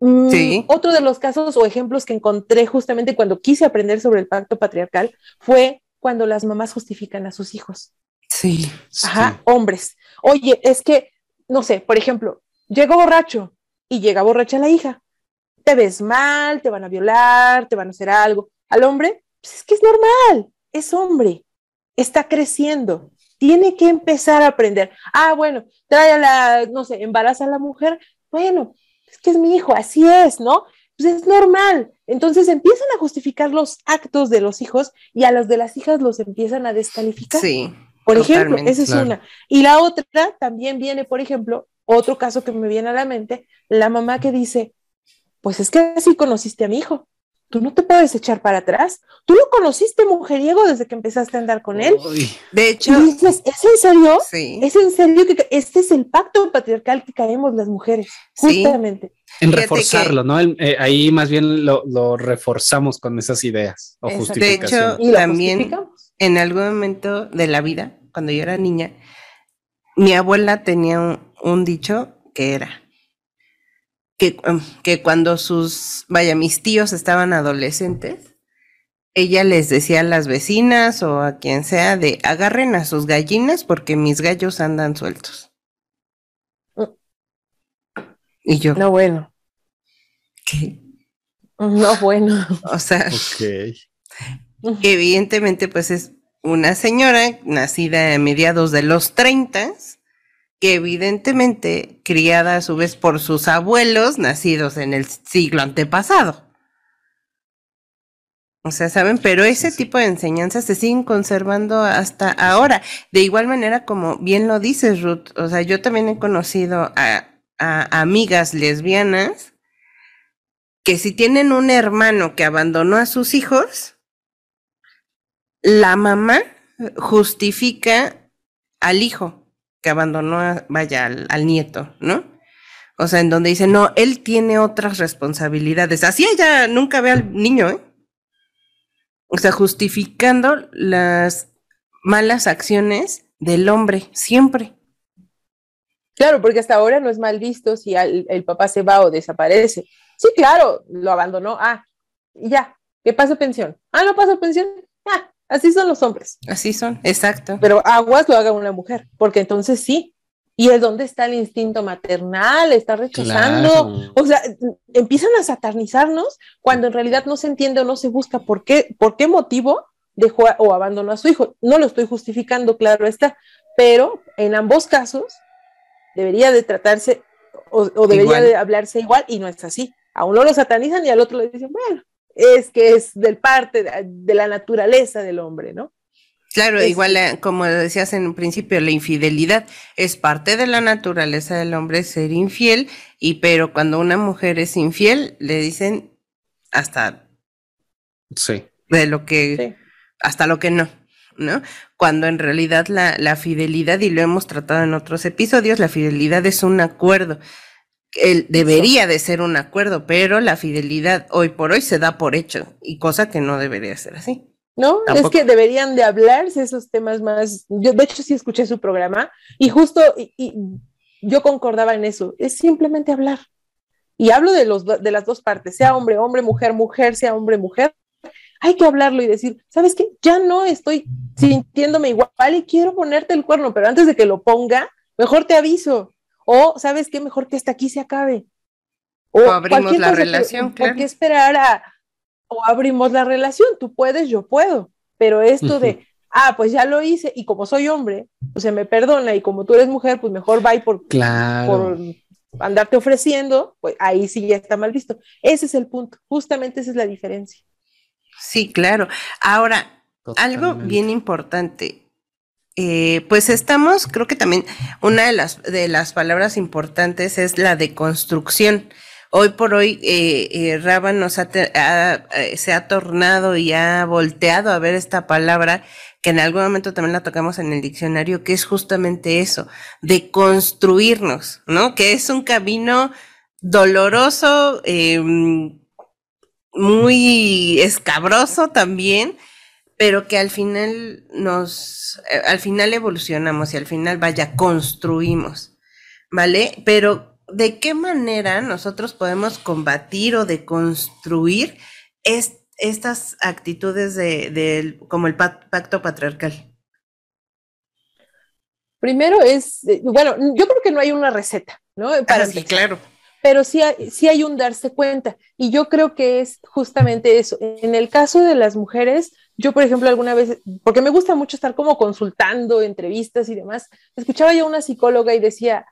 Sí. Mm, otro de los casos o ejemplos que encontré justamente cuando quise aprender sobre el pacto patriarcal fue cuando las mamás justifican a sus hijos. Sí. Ajá, sí. hombres. Oye, es que, no sé, por ejemplo, llegó borracho y llega borracha la hija. Te ves mal, te van a violar, te van a hacer algo. Al hombre, pues es que es normal, es hombre, está creciendo, tiene que empezar a aprender. Ah, bueno, trae a la, no sé, embaraza a la mujer, bueno, es que es mi hijo, así es, ¿no? Pues es normal. Entonces empiezan a justificar los actos de los hijos y a los de las hijas los empiezan a descalificar. Sí. Por ejemplo, esa es claro. una. Y la otra también viene, por ejemplo, otro caso que me viene a la mente, la mamá que dice, pues es que así conociste a mi hijo. Tú no te puedes echar para atrás. Tú lo conociste mujeriego desde que empezaste a andar con él. Uy, de hecho, y dices, ¿es en serio? Sí. ¿Es en serio que este es el pacto patriarcal que caemos las mujeres? Justamente. Sí. En reforzarlo, que, ¿no? El, eh, ahí más bien lo, lo, reforzamos con esas ideas o justificaciones. De hecho, también en algún momento de la vida, cuando yo era niña, mi abuela tenía un, un dicho que era que, um, que cuando sus, vaya, mis tíos estaban adolescentes, ella les decía a las vecinas o a quien sea de agarren a sus gallinas porque mis gallos andan sueltos. Y yo. No, bueno. ¿Qué? No, bueno. O sea. Evidentemente pues es una señora nacida a mediados de los 30, que evidentemente criada a su vez por sus abuelos nacidos en el siglo antepasado. O sea, ¿saben? Pero ese tipo de enseñanzas se siguen conservando hasta ahora. De igual manera, como bien lo dices, Ruth, o sea, yo también he conocido a, a amigas lesbianas que si tienen un hermano que abandonó a sus hijos, la mamá justifica al hijo que abandonó, vaya, al, nieto, ¿no? O sea, en donde dice, no, él tiene otras responsabilidades. Así ella nunca ve al niño, ¿eh? O sea, justificando las malas acciones del hombre, siempre. Claro, porque hasta ahora no es mal visto si el papá se va o desaparece. Sí, claro, lo abandonó. Ah, ya. ¿Qué pasó pensión? Ah, no pasó pensión. Ah, Así son los hombres. Así son, exacto. Pero aguas lo haga una mujer, porque entonces sí. ¿Y es donde está el instinto maternal? Está rechazando. O sea, empiezan a satanizarnos cuando en realidad no se entiende o no se busca por qué, por qué motivo dejó o abandonó a su hijo. No lo estoy justificando, claro está, pero en ambos casos debería de tratarse o, debería de hablarse igual y no es así. A uno lo satanizan y al otro le dicen, bueno, es que es del parte de, la naturaleza del hombre, ¿no? Claro, igual eh, como decías en un principio, la infidelidad es parte de la naturaleza del hombre ser infiel, y pero cuando una mujer es infiel, le dicen hasta sí. de lo que hasta lo que no, ¿no? Cuando en realidad la, la fidelidad, y lo hemos tratado en otros episodios, la fidelidad es un acuerdo el, debería de ser un acuerdo, pero la fidelidad hoy por hoy se da por hecho y cosa que no debería ser así. No, es que deberían de hablarse esos temas más. Yo, de hecho, sí escuché su programa y justo y, yo concordaba en eso. Es simplemente hablar. Y hablo de, los, de las dos partes, sea hombre, hombre, mujer, mujer, sea hombre, mujer. Hay que hablarlo y decir, ¿sabes qué? Ya no estoy sintiéndome igual y quiero ponerte el cuerno, pero antes de que lo ponga, mejor te aviso o, ¿sabes qué? Mejor que hasta aquí se acabe. O, abrimos la relación, ¿Por qué esperar a, o abrimos la relación? Tú puedes, yo puedo. Pero esto de, ah, pues ya lo hice y como soy hombre, pues se me perdona y como tú eres mujer, pues mejor va por, por andarte ofreciendo, pues ahí sí ya está mal visto. Ese es el punto, justamente esa es la diferencia. Sí, claro. Ahora, algo bien importante, eh, pues estamos, creo que también una de las, de las palabras importantes es la de construcción. Hoy por hoy, eh, eh Raba nos ha, eh, se ha tornado y ha volteado a ver esta palabra que en algún momento también la tocamos en el diccionario, que es justamente eso, de construirnos, ¿no? Que es un camino doloroso, em, muy escabroso también, pero que al final nos, eh, al final evolucionamos y al final, vaya, construimos, ¿vale? Pero ¿de qué manera nosotros podemos combatir o de construir estas actitudes de, como el pacto patriarcal? Primero es, eh, bueno, yo creo que no hay una receta, ¿no? Para sí, claro. Pero sí hay, sí hay un darse cuenta. Y yo creo que es justamente eso. En el caso de las mujeres, yo, por ejemplo, alguna vez, porque me gusta mucho estar como consultando entrevistas y demás, escuchaba yo una psicóloga y decía,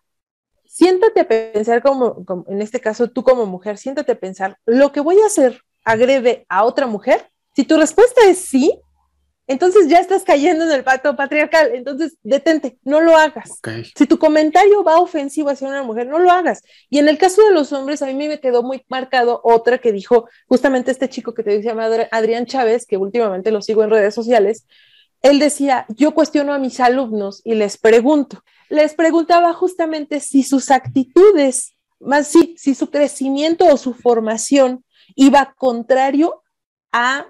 siéntate a pensar como, en este caso tú como mujer, siéntate a pensar, lo que voy a hacer agrede a otra mujer. Si tu respuesta es sí, entonces ya estás cayendo en el pacto patriarcal. Entonces, detente, no lo hagas. Si tu comentario va ofensivo hacia una mujer, no lo hagas. Y en el caso de los hombres, a mí me quedó muy marcado otra que dijo justamente este chico que te llama Adrián Chávez, que últimamente lo sigo en redes sociales. Él decía, yo cuestiono a mis alumnos y les pregunto, les preguntaba justamente si sus actitudes, más si, si su crecimiento o su formación iba contrario a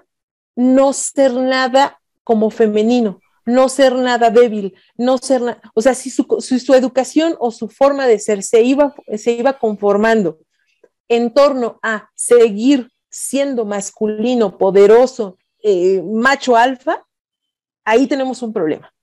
no ser nada como femenino, no ser nada débil, no ser nada, o sea, si su, educación o su forma de ser se iba, se iba conformando en torno a seguir siendo masculino, poderoso, eh, macho alfa, ahí tenemos un problema.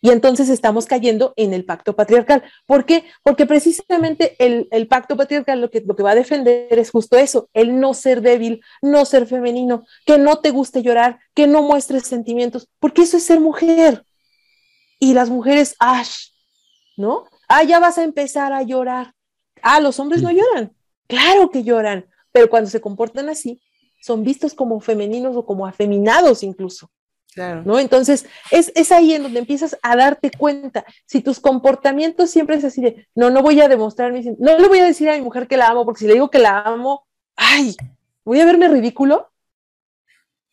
Y entonces estamos cayendo en el pacto patriarcal. ¿Por qué? Porque precisamente el, el, pacto patriarcal lo que, lo que va a defender es justo eso, el no ser débil, no ser femenino, que no te guste llorar, que no muestres sentimientos, porque eso es ser mujer. Y las mujeres, ash, ¿no? Ah, ya vas a empezar a llorar. Ah, los hombres no lloran. Claro que lloran, pero cuando se comportan así, son vistos como femeninos o como afeminados incluso. Claro. ¿No? Entonces, es, es, ahí en donde empiezas a darte cuenta. Si tus comportamientos siempre es así de, no, no voy a demostrar, mi, no le voy a decir a mi mujer que la amo, porque si le digo que la amo, ay, voy a verme ridículo.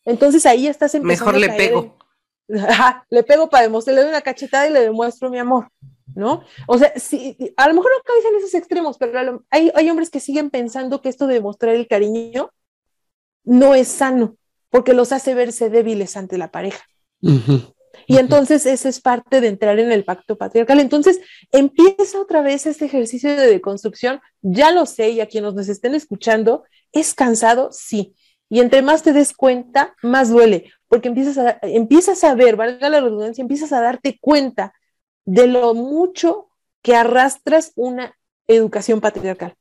Entonces ahí estás empezando. Mejor le pego. le pego para demostrarle, le doy una cachetada y le demuestro mi amor. ¿no? O sea, sí, a lo mejor no cabes en esos extremos, pero hay, hay hombres que siguen pensando que esto de demostrar el cariño no es sano porque los hace verse débiles ante la pareja. Y entonces eso es parte de entrar en el pacto patriarcal. Entonces empieza otra vez este ejercicio de deconstrucción. Ya lo sé, y a quienes nos estén escuchando, ¿es cansado? Sí. Y entre más te des cuenta, más duele, porque empiezas a, empiezas a ver, valga la redundancia, empiezas a darte cuenta de lo mucho que arrastras una educación patriarcal.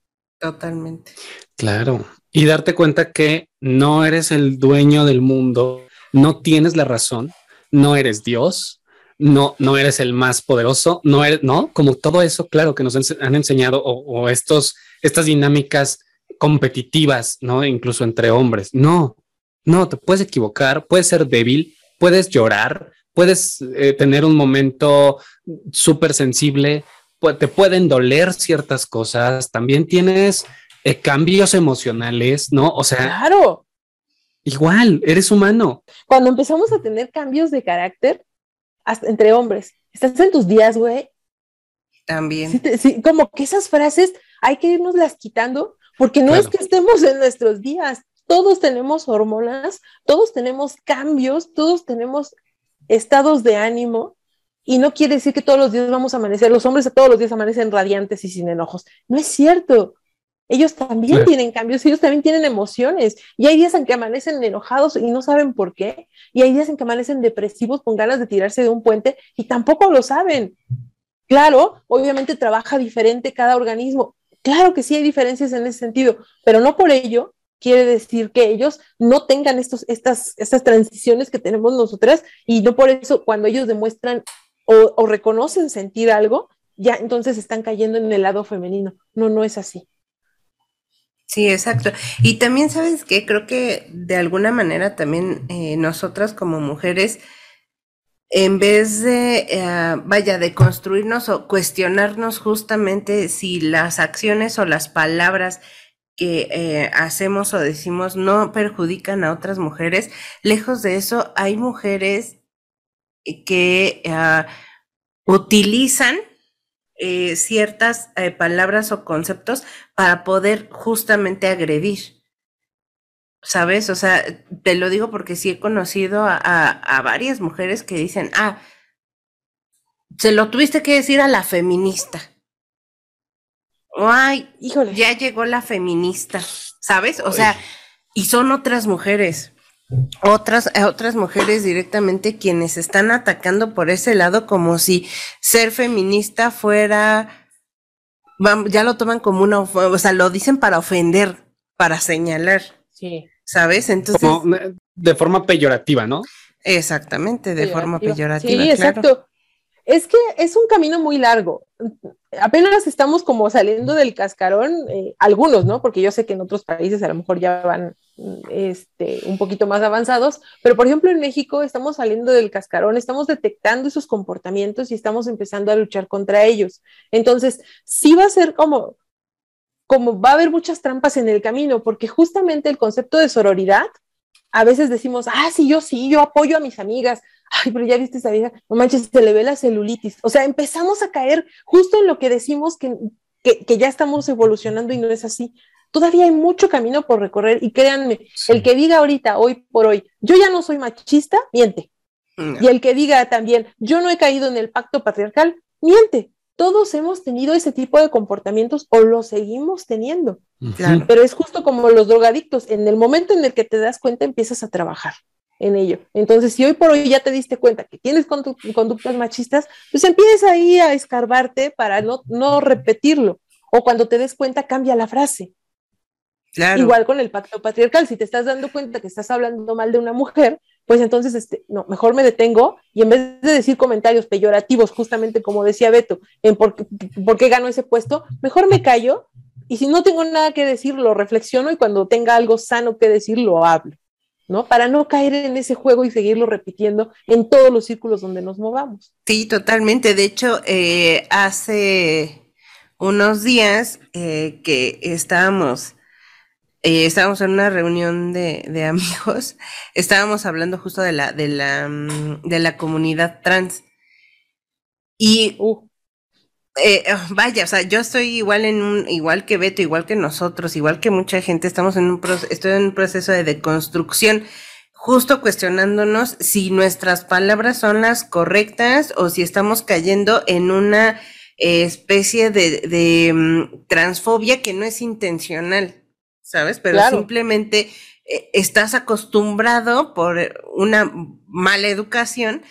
Totalmente. Claro. Y darte cuenta que no eres el dueño del mundo, no tienes la razón, no eres Dios, no, no eres el más poderoso, no eres, no, como todo eso, claro, que nos han enseñado o, estos, estas dinámicas competitivas, ¿no? Incluso entre hombres. No, no, te puedes equivocar, puedes ser débil, puedes llorar, puedes eh, tener un momento súper sensible, te pueden doler ciertas cosas, también tienes eh, cambios emocionales, ¿no? O sea, claro. Igual, eres humano. Cuando empezamos a tener cambios de carácter, hasta entre hombres, estás en tus días, güey. También. Sí, como que esas frases hay que irnos las quitando, porque no es que estemos en nuestros días, todos tenemos hormonas, todos tenemos cambios, todos tenemos estados de ánimo, y no quiere decir que todos los días vamos a amanecer, los hombres todos los días amanecen radiantes y sin enojos. No es cierto. Ellos también tienen cambios, ellos también tienen emociones. Y hay días en que amanecen enojados y no saben por qué. Y hay días en que amanecen depresivos con ganas de tirarse de un puente y tampoco lo saben. Claro, obviamente trabaja diferente cada organismo. Claro que sí hay diferencias en ese sentido, pero no por ello quiere decir que ellos no tengan estos, estas, estas transiciones que tenemos nosotras y no por eso cuando ellos demuestran o, o reconocen sentir algo, ya entonces están cayendo en el lado femenino. No, no es así. Sí, exacto. Y también, ¿sabes que Creo que de alguna manera también eh, nosotras como mujeres, en vez de, eh, vaya, de construirnos o cuestionarnos justamente si las acciones o las palabras que eh, hacemos o decimos no perjudican a otras mujeres, lejos de eso, hay mujeres que ah, utilizan eh, ciertas eh, palabras o conceptos para poder justamente agredir. ¿Sabes? O sea, te lo digo porque sí he conocido a, varias mujeres que dicen, ah, se lo tuviste que decir a la feminista. ay, híjole, ya llegó la feminista, ¿sabes? O sea, y son otras mujeres otras, eh, otras mujeres directamente quienes están atacando por ese lado como si ser feminista fuera, ya lo toman como una, o sea, lo dicen para ofender, para señalar. Sí. ¿Sabes? Entonces. de forma peyorativa, ¿no? Exactamente, de forma peyorativa. Sí, exacto. Es que es un camino muy largo. Apenas estamos como saliendo del cascarón, eh, algunos, ¿no? Porque yo sé que en otros países a lo mejor ya van este, un poquito más avanzados, pero por ejemplo en México estamos saliendo del cascarón, estamos detectando esos comportamientos y estamos empezando a luchar contra ellos. Entonces, sí va a ser como, como va a haber muchas trampas en el camino, porque justamente el concepto de sororidad, a veces decimos, ah, sí, yo sí, yo apoyo a mis amigas, ay, pero ya viste esa vieja, no manches, se le ve la celulitis. O sea, empezamos a caer justo en lo que decimos que, que, que ya estamos evolucionando y no es así todavía hay mucho camino por recorrer y créanme, el que diga ahorita, hoy por hoy, yo ya no soy machista, miente. Y el que diga también, yo no he caído en el pacto patriarcal, miente. Todos hemos tenido ese tipo de comportamientos o lo seguimos teniendo. Pero es justo como los drogadictos, en el momento en el que te das cuenta empiezas a trabajar. En ello. Entonces, si hoy por hoy ya te diste cuenta que tienes conductas machistas, pues empieza ahí a escarbarte para no, no repetirlo. O cuando te des cuenta, cambia la frase. Igual con el pacto patriarcal, si te estás dando cuenta que estás hablando mal de una mujer, pues entonces, este, no, mejor me detengo y en vez de decir comentarios peyorativos, justamente como decía Beto, en por, por qué ganó ese puesto, mejor me callo y si no tengo nada que decir, lo reflexiono y cuando tenga algo sano que decir, lo hablo. ¿No? Para no caer en ese juego y seguirlo repitiendo en todos los círculos donde nos movamos. Sí, totalmente. De hecho, eh, hace unos días eh, que estábamos, eh, estábamos en una reunión de, amigos, estábamos hablando justo de la, de la, mm, de la comunidad trans. Y uh. Eh, oh, vaya, o sea, yo estoy igual en un, igual que Beto, igual que nosotros, igual que mucha gente, estamos en un proceso, estoy en un proceso de deconstrucción, justo cuestionándonos si nuestras palabras son las correctas o si estamos cayendo en una eh, especie de, mm, transfobia que no es intencional, ¿sabes? Pero simplemente eh, estás acostumbrado por una mala educación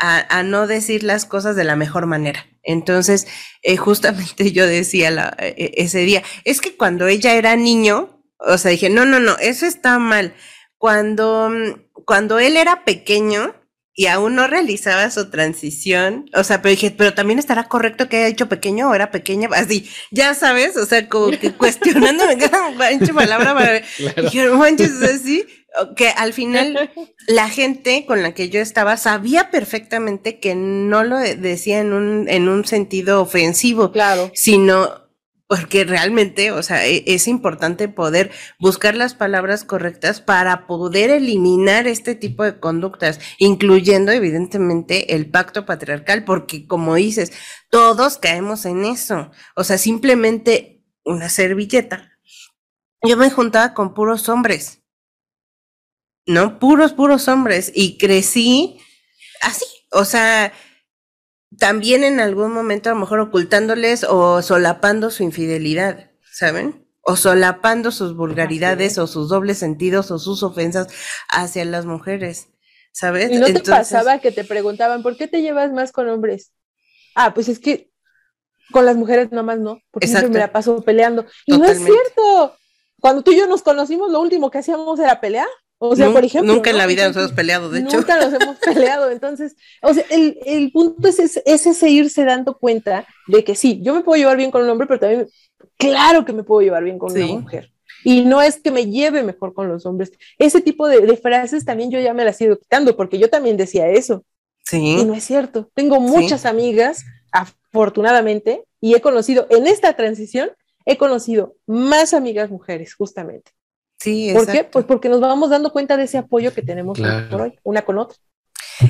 a no decir las cosas de la mejor manera. Entonces, eh, justamente yo decía e, e, ese día, es que cuando ella era niño, o sea, dije, no, no, no, eso está mal. Cuando, mm, cuando él era pequeño y aún no realizaba su transición, o sea, pero dije, pero también estará correcto que haya dicho pequeño o era pequeña, así, ya sabes, o sea, como que cuestionándome cada palabra para dije, manches, así, que al final la gente con la que yo estaba sabía perfectamente que no lo decía en un, en un sentido ofensivo, claro. sino porque realmente, o sea, e, es importante poder buscar las palabras correctas para poder eliminar este tipo de conductas, incluyendo evidentemente el pacto patriarcal, porque como dices, todos caemos en eso. O sea, simplemente una servilleta. Yo me juntaba con puros hombres ¿no? Puros, puros hombres. Y crecí así, o sea, también en algún momento a lo mejor ocultándoles o solapando su infidelidad, ¿saben? O solapando sus vulgaridades o sus dobles sentidos o sus ofensas hacia las mujeres, ¿sabes? ¿Y no te pasaba que te preguntaban, ¿por qué te llevas más con hombres? Ah, pues es que con las mujeres nomás no, porque siempre me la paso peleando. Y no es cierto. Cuando tú y yo nos conocimos, lo último que hacíamos era pelear. O sea, por ejemplo. Nunca en la vida nos hemos peleado, de hecho. Nunca nos hemos peleado. Entonces, o sea, el, el punto es, es, ese irse dando cuenta de que sí, yo me puedo llevar bien con un hombre, pero también, claro que me puedo llevar bien con una mujer. Y no es que me lleve mejor con los hombres. Ese tipo de, de, frases también yo ya me las he ido quitando, porque yo también decía eso. Sí. Y no es cierto. Tengo muchas amigas, afortunadamente, y he conocido en esta transición, he conocido más amigas mujeres, justamente. Sí, ¿Por qué? Pues porque nos vamos dando cuenta de ese apoyo que tenemos por hoy, una con otra.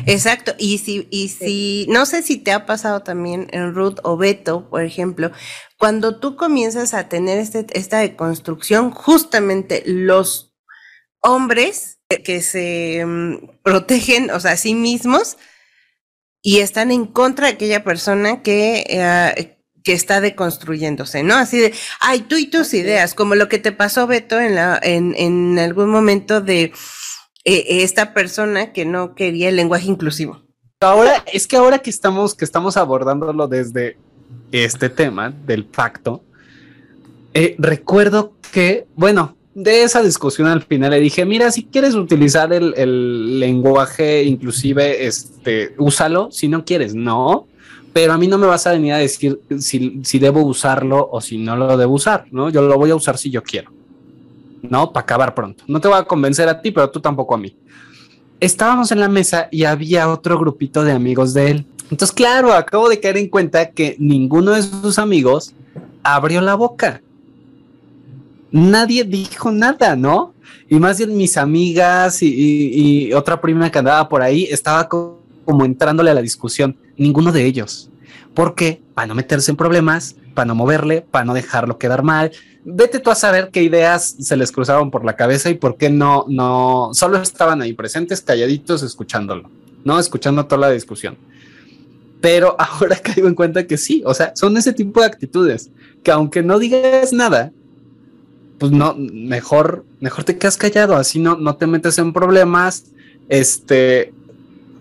Exacto, y si, y si, no sé si te ha pasado también en Ruth o Beto, por ejemplo, cuando tú comienzas a tener este, esta deconstrucción, justamente los hombres que se mm, protegen, o sea, a sí mismos, y están en contra de aquella persona que, eh, que está deconstruyéndose, ¿no? Así de, ay, tú y tus ideas, como lo que te pasó, Beto, en, la, en, en algún momento de eh, esta persona que no quería el lenguaje inclusivo. Ahora, es que ahora que estamos, que estamos abordándolo desde este tema del pacto, eh, recuerdo que, bueno, de esa discusión al final le dije, mira, si quieres utilizar el, el lenguaje inclusive, este, úsalo, si no quieres, no pero a mí no me vas a venir a decir si, si, debo usarlo o si no lo debo usar, ¿no? Yo lo voy a usar si yo quiero, ¿no? Para acabar pronto. No te voy a convencer a ti, pero tú tampoco a mí. Estábamos en la mesa y había otro grupito de amigos de él. Entonces, claro, acabo de caer en cuenta que ninguno de sus amigos abrió la boca. Nadie dijo nada, ¿no? Y más bien mis amigas y, y otra prima que andaba por ahí estaba con como entrándole a la discusión, ninguno de ellos. porque Para no meterse en problemas, para no moverle, para no dejarlo quedar mal. Vete tú a saber qué ideas se les cruzaron por la cabeza y por qué no, no, solo estaban ahí presentes, calladitos, escuchándolo, ¿no? Escuchando toda la discusión. Pero ahora caigo en cuenta que sí, o sea, son ese tipo de actitudes que aunque no digas nada, pues no, mejor, mejor te quedas callado, así no, no te metes en problemas, este,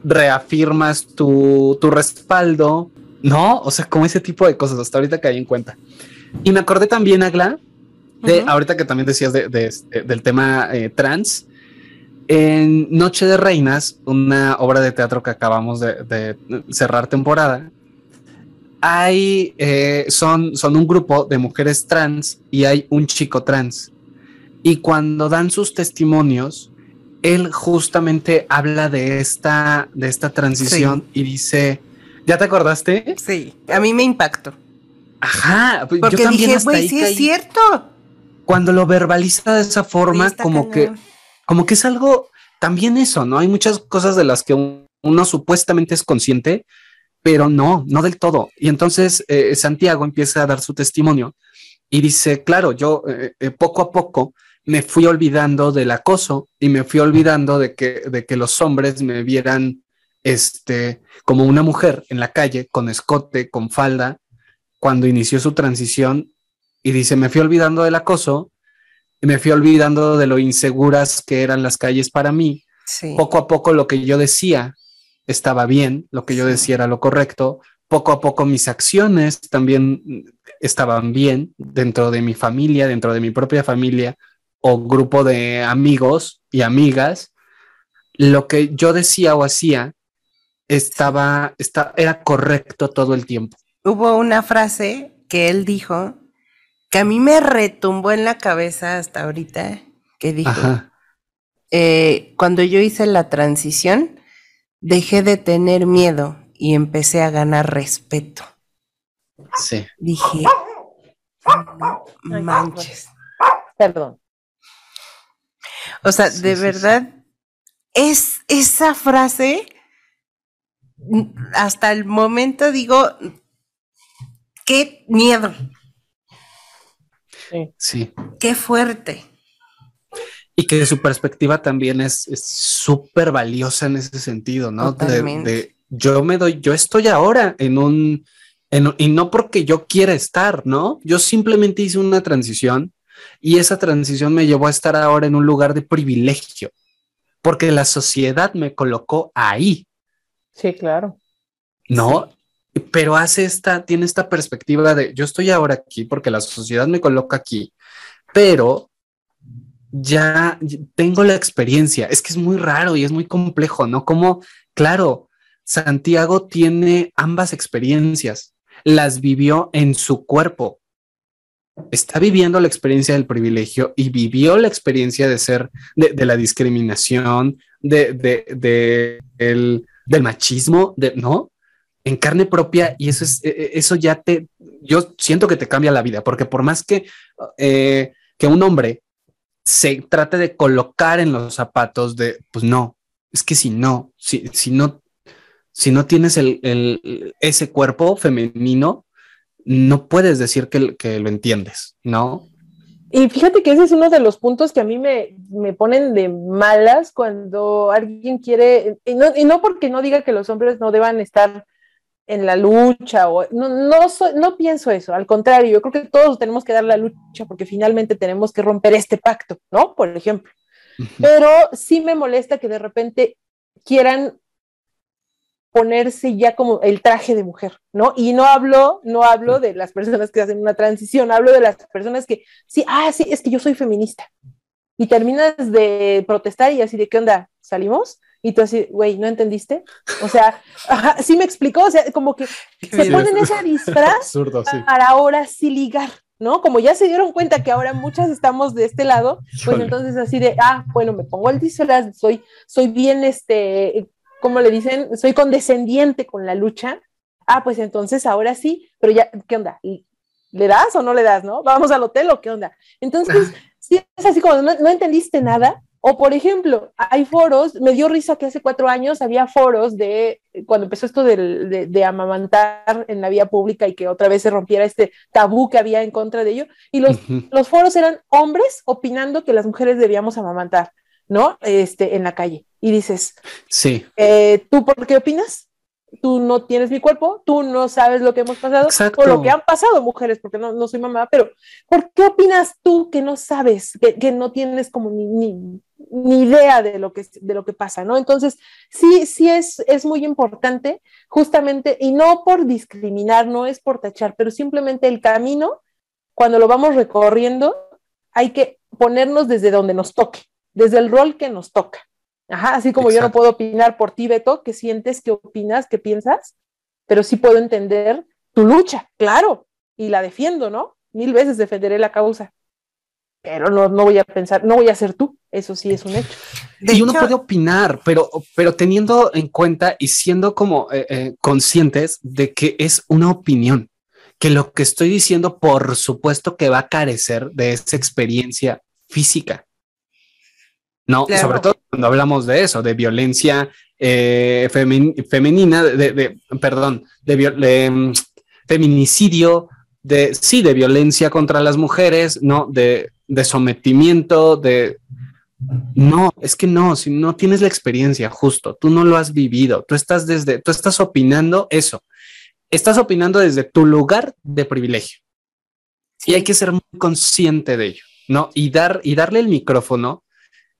reafirmas tu, tu respaldo, ¿no? O sea, como ese tipo de cosas, hasta ahorita caí en cuenta. Y me acordé también, Agla, de ahorita que también decías de, este, del tema eh, trans. En Noche de Reinas, una obra de teatro que acabamos de, cerrar temporada, hay, eh, son, son un grupo de mujeres trans y hay un chico trans. Y cuando dan sus testimonios, él justamente habla de esta, de esta transición y dice, ¿ya te acordaste? Sí, a mí me impactó. Ajá, pues, porque yo también dije, güey, sí es cierto. Cuando lo verbaliza de esa forma, como que, como que es algo, también eso, ¿no? Hay muchas cosas de las que uno supuestamente es consciente, pero no, no del todo. Y entonces eh, Santiago empieza a dar su testimonio y dice, claro, yo eh, eh, poco a poco me fui olvidando del acoso y me fui olvidando de que, de que los hombres me vieran este, como una mujer en la calle, con escote, con falda, cuando inició su transición. Y dice, me fui olvidando del acoso y me fui olvidando de lo inseguras que eran las calles para mí. Poco a poco lo que yo decía estaba bien, lo que yo decía era lo correcto. Poco a poco mis acciones también estaban bien dentro de mi familia, dentro de mi propia familia o grupo de amigos y amigas, lo que yo decía o hacía estaba, era correcto todo el tiempo. Hubo una frase que él dijo que a mí me retumbó en la cabeza hasta ahorita, que dijo, eh, cuando yo hice la transición, dejé de tener miedo y empecé a ganar respeto. Sí. Dije, no manches. Perdón. O sea, de verdad, es esa frase, hasta el momento digo, qué miedo. Sí. Qué fuerte. Y que su perspectiva también es súper valiosa en ese sentido, ¿no? De, yo me doy, yo estoy ahora en un, en, y no porque yo quiera estar, ¿no? Yo simplemente hice una transición y esa transición me llevó a estar ahora en un lugar de privilegio, porque la sociedad me colocó ahí. Sí, claro. No, pero hace esta, tiene esta perspectiva de yo estoy ahora aquí porque la sociedad me coloca aquí, pero ya tengo la experiencia. Es que es muy raro y es muy complejo, ¿no? Como, claro, Santiago tiene ambas experiencias, las vivió en su cuerpo, está viviendo la experiencia del privilegio y vivió la experiencia de ser, de, la discriminación, de, de, del machismo, de, ¿no? En carne propia y eso es, e, e, eso ya te, yo siento que te cambia la vida, porque por más que, eh, que un hombre se trate de colocar en los zapatos de, pues no, es que si no, si, si no, si no tienes el, el, ese cuerpo femenino, no puedes decir que, lo entiendes, ¿no? Y fíjate que ese es uno de los puntos que a mí me, ponen de malas cuando alguien quiere, y no, porque no diga que los hombres no deban estar en la lucha, o no, no, no pienso eso, al contrario, yo creo que todos tenemos que dar la lucha porque finalmente tenemos que romper este pacto, ¿no? Por ejemplo. Pero sí me molesta que de repente quieran ponerse ya como el traje de mujer, ¿no? Y no hablo, no hablo de las personas que hacen una transición, hablo de las personas que, sí, ah, sí, es que yo soy feminista. Y terminas de protestar y así de, ¿qué onda? ¿Salimos? Y tú así, güey, ¿no entendiste? O sea, sí me explicó, o sea, como que se ponen ese disfraz para ahora sí ligar, ¿no? Como ya se dieron cuenta que ahora muchas estamos de este lado, pues entonces así de, ah, bueno, me pongo el disfraz, soy, soy bien, este, como le dicen, soy condescendiente con la lucha. Ah, pues entonces ahora sí, pero ya, ¿qué onda? ¿Le das o no le das, no? ¿Vamos al hotel o qué onda? Entonces, si es así como no, entendiste nada, o por ejemplo, hay foros, me dio risa que hace cuatro años había foros de, cuando empezó esto de, de, amamantar en la vía pública y que otra vez se rompiera este tabú que había en contra de ello, y los, los foros eran hombres opinando que las mujeres debíamos amamantar, ¿no? Este, en la calle y dices, sí. Eh, ¿tú por qué opinas? Tú no tienes mi cuerpo, tú no sabes lo que hemos pasado Exacto. o lo que han pasado mujeres, porque no, no soy mamá, pero ¿por qué opinas tú que no sabes, que, que no tienes como ni, ni idea de lo que, de lo que pasa, ¿no? Entonces, sí, sí es, es muy importante, justamente, y no por discriminar, no es por tachar, pero simplemente el camino, cuando lo vamos recorriendo, hay que ponernos desde donde nos toque, desde el rol que nos toca. Ajá, así como yo no puedo opinar por ti, Beto, qué sientes, qué opinas, qué piensas, pero sí puedo entender tu lucha, claro, y la defiendo, ¿no? Mil veces defenderé la causa, pero no, no voy a pensar, no voy a ser tú, eso sí es un hecho. y uno puede opinar, pero, pero teniendo en cuenta y siendo como eh, eh, conscientes de que es una opinión, que lo que estoy diciendo, por supuesto que va a carecer de esa experiencia física. No, sobre todo cuando hablamos de eso, de violencia eh, femenina, de, perdón, de, mm, feminicidio, de sí, de violencia contra las mujeres, no, de, de sometimiento, de no, es que no, si no tienes la experiencia, justo, tú no lo has vivido, tú estás desde, tú estás opinando eso, estás opinando desde tu lugar de privilegio. Y hay que ser muy consciente de ello, ¿no? Y dar, y darle el micrófono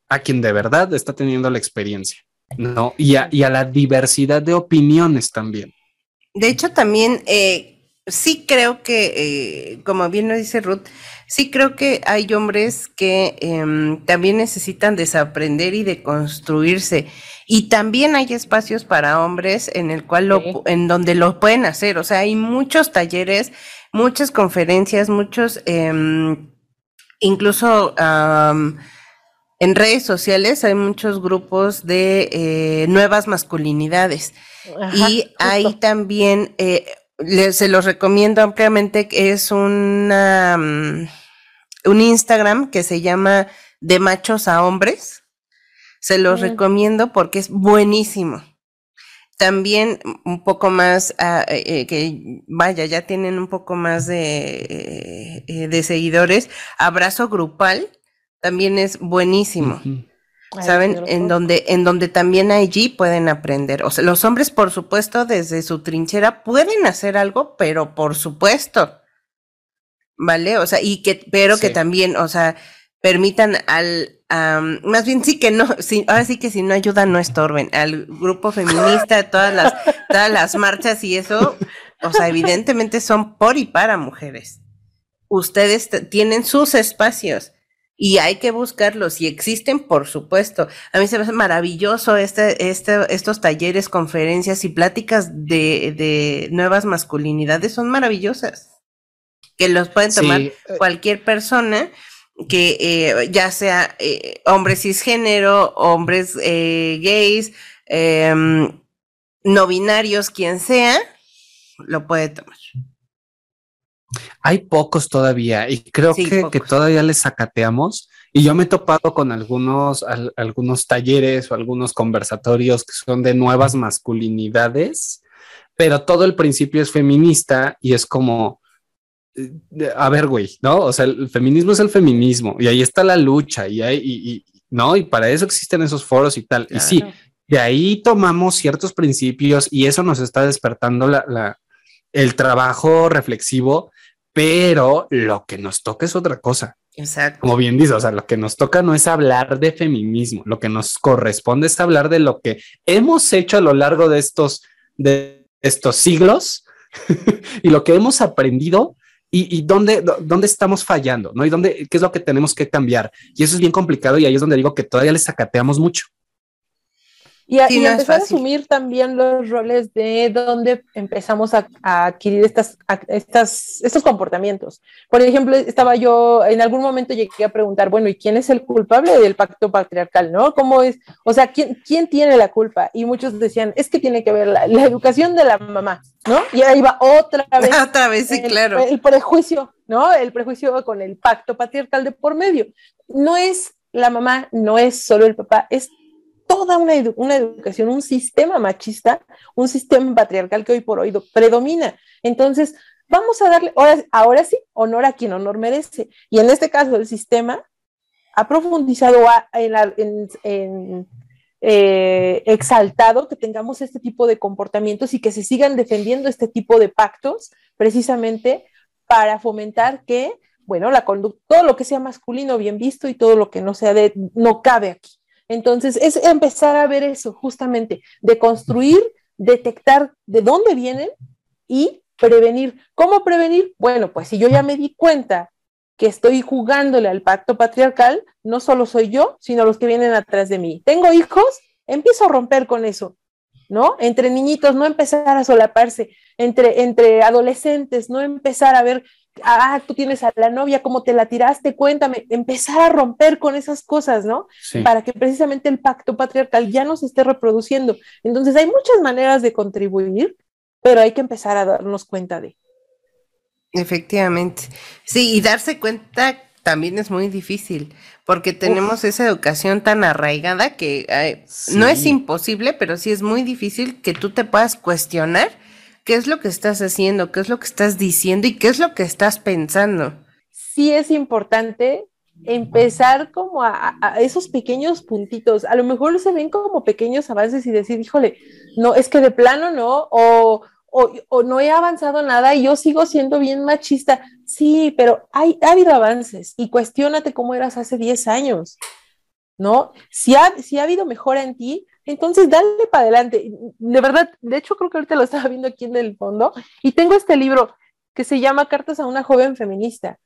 a quien de verdad está teniendo la experiencia, ¿no? Y a, la diversidad de opiniones también. De hecho, también eh, sí creo que, eh, como bien lo dice Ruth, sí creo que hay hombres que em, también necesitan desaprender y deconstruirse. Y también hay espacios para hombres en el cual lo, en donde lo pueden hacer. O sea, hay muchos talleres, muchas conferencias, muchos, em, incluso en redes sociales hay muchos grupos de eh, nuevas masculinidades y hay también, eh, se los recomiendo ampliamente, que es una, mm, un Instagram que se llama De Machos a Hombres. Se los recomiendo porque es buenísimo. También un poco más, ah, eh, que vaya, ya tienen un poco más de, de seguidores. Abrazo grupal también es buenísimo. ¿Saben? En donde, en donde también allí pueden aprender. O sea, los hombres, por supuesto, desde su trinchera pueden hacer algo, pero por supuesto. ¿Vale? O sea, y que, pero que también, o sea, permitan al, más bien sí que no, sí, ahora sí que si no ayudan, no estorben. Al grupo feminista, todas las, todas las marchas y eso, o sea, evidentemente son por y para mujeres. Ustedes tienen sus espacios y hay que buscarlos y existen, por supuesto. A mí se me hace maravilloso este, este, estos talleres, conferencias y pláticas de, de nuevas masculinidades, son maravillosas. Que los pueden tomar eh, cualquier persona que eh, ya sea eh, hombres cisgénero, hombres eh, gays, em, no binarios, quien sea, lo puede tomar. Hay pocos todavía y creo que, todavía les sacateamos. Y yo me he topado con algunos, algunos talleres o algunos conversatorios que son de nuevas masculinidades, pero todo el principio es feminista y es como, eh, a ver, güey, ¿no? O sea, el feminismo es el feminismo y ahí está la lucha y, hay, y, ¿no? Y para eso existen esos foros y tal. Y sí, de ahí tomamos ciertos principios y eso nos está despertando la, el trabajo reflexivo pero lo que nos toca es otra cosa. Exacto. Como bien dice, o sea, lo que nos toca no es hablar de feminismo, lo que nos corresponde es hablar de lo que hemos hecho a lo largo de estos, de estos siglos y lo que hemos aprendido y, y dónde, dónde estamos fallando, ¿no? Y dónde, qué es lo que tenemos que cambiar. Y eso es bien complicado y ahí es donde digo que todavía les sacateamos mucho. Y, empezar a asumir también los roles de dónde empezamos a, adquirir estas, estas, estos comportamientos. Por ejemplo, estaba yo, en algún momento llegué a preguntar, bueno, ¿y quién es el culpable del pacto patriarcal? ¿No? ¿Cómo es? O sea, ¿quién, quién tiene la culpa? Y muchos decían, es que tiene que ver la, educación de la mamá, ¿no? Y ahí va otra vez. otra vez, sí, claro. El prejuicio, ¿no? El prejuicio con el pacto patriarcal de por medio. No es la mamá, no es solo el papá, es toda una, una, educación, un sistema machista, un sistema patriarcal que hoy por hoy predomina. Entonces, vamos a darle, ahora, ahora sí, honor a quien honor merece. Y en este caso, el sistema ha profundizado, en, en, eh, exaltado que tengamos este tipo de comportamientos y que se sigan defendiendo este tipo de pactos precisamente para fomentar que bueno, la todo lo que sea masculino bien visto y todo lo que no sea de, no cabe aquí. Entonces, es empezar a ver eso, justamente, de construir, detectar de dónde vienen y prevenir. ¿Cómo prevenir? Bueno, pues si yo ya me di cuenta que estoy jugándole al pacto patriarcal, no solo soy yo, sino los que vienen atrás de mí. Tengo hijos, empiezo a romper con eso, ¿no? Entre niñitos, no empezar a solaparse, entre, entre adolescentes, no empezar a ver ah, tú tienes a la novia, ¿cómo te la tiraste? Cuéntame, empezar a romper con esas cosas, ¿no? Para que precisamente el pacto patriarcal ya no se esté reproduciendo. Entonces hay muchas maneras de contribuir, pero hay que empezar a darnos cuenta de. Efectivamente. Sí, y darse cuenta también es muy difícil, porque tenemos esa educación tan arraigada que no es imposible, pero sí es muy difícil que tú te puedas cuestionar qué es lo que estás haciendo, qué es lo que estás diciendo y qué es lo que estás pensando. Sí es importante empezar como a, esos pequeños puntitos. A lo mejor se ven como pequeños avances y decir, híjole, no, es que de plano no, o, o, no he avanzado nada y yo sigo siendo bien machista. Sí, pero hay, ha habido avances y cuestionate cómo eras hace 10 años, ¿no? Si ha, si ha habido mejora en ti, entonces, dale para adelante. De verdad, de hecho, creo que ahorita lo estaba viendo aquí en el fondo. Y tengo este libro que se llama Cartas a una joven feminista.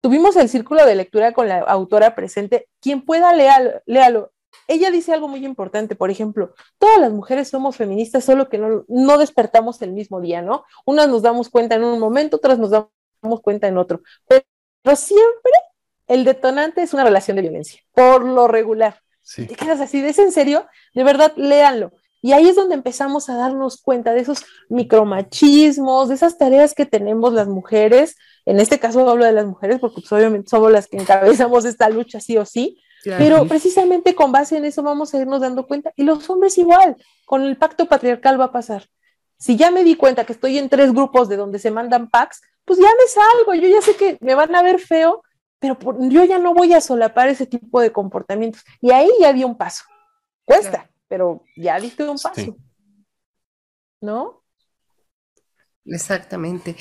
Tuvimos el círculo de lectura con la autora presente. Quien pueda, léalo. léalo. Ella dice algo muy importante, por ejemplo, todas las mujeres somos feministas, solo que no, no despertamos el mismo día, ¿no? Unas nos damos cuenta en un momento, otras nos damos cuenta en otro. Pero siempre el detonante es una relación de violencia, por lo regular. Te quedas así, ¿es en serio? De verdad, léanlo. Y ahí es donde empezamos a darnos cuenta de esos micromachismos, de esas tareas que tenemos las mujeres. En este caso hablo de las mujeres porque pues, obviamente somos las que encabezamos esta lucha sí o sí. Pero precisamente con base en eso vamos a irnos dando cuenta. Y los hombres igual, con el pacto patriarcal va a pasar. Si ya me di cuenta que estoy en tres grupos de donde se mandan packs, pues ya me salgo. Yo ya sé que me van a ver feo, pero yo ya no voy a solapar ese tipo de comportamientos. Y ahí ya di un paso. Cuesta, pero ya diste un paso. ¿No? Exactamente.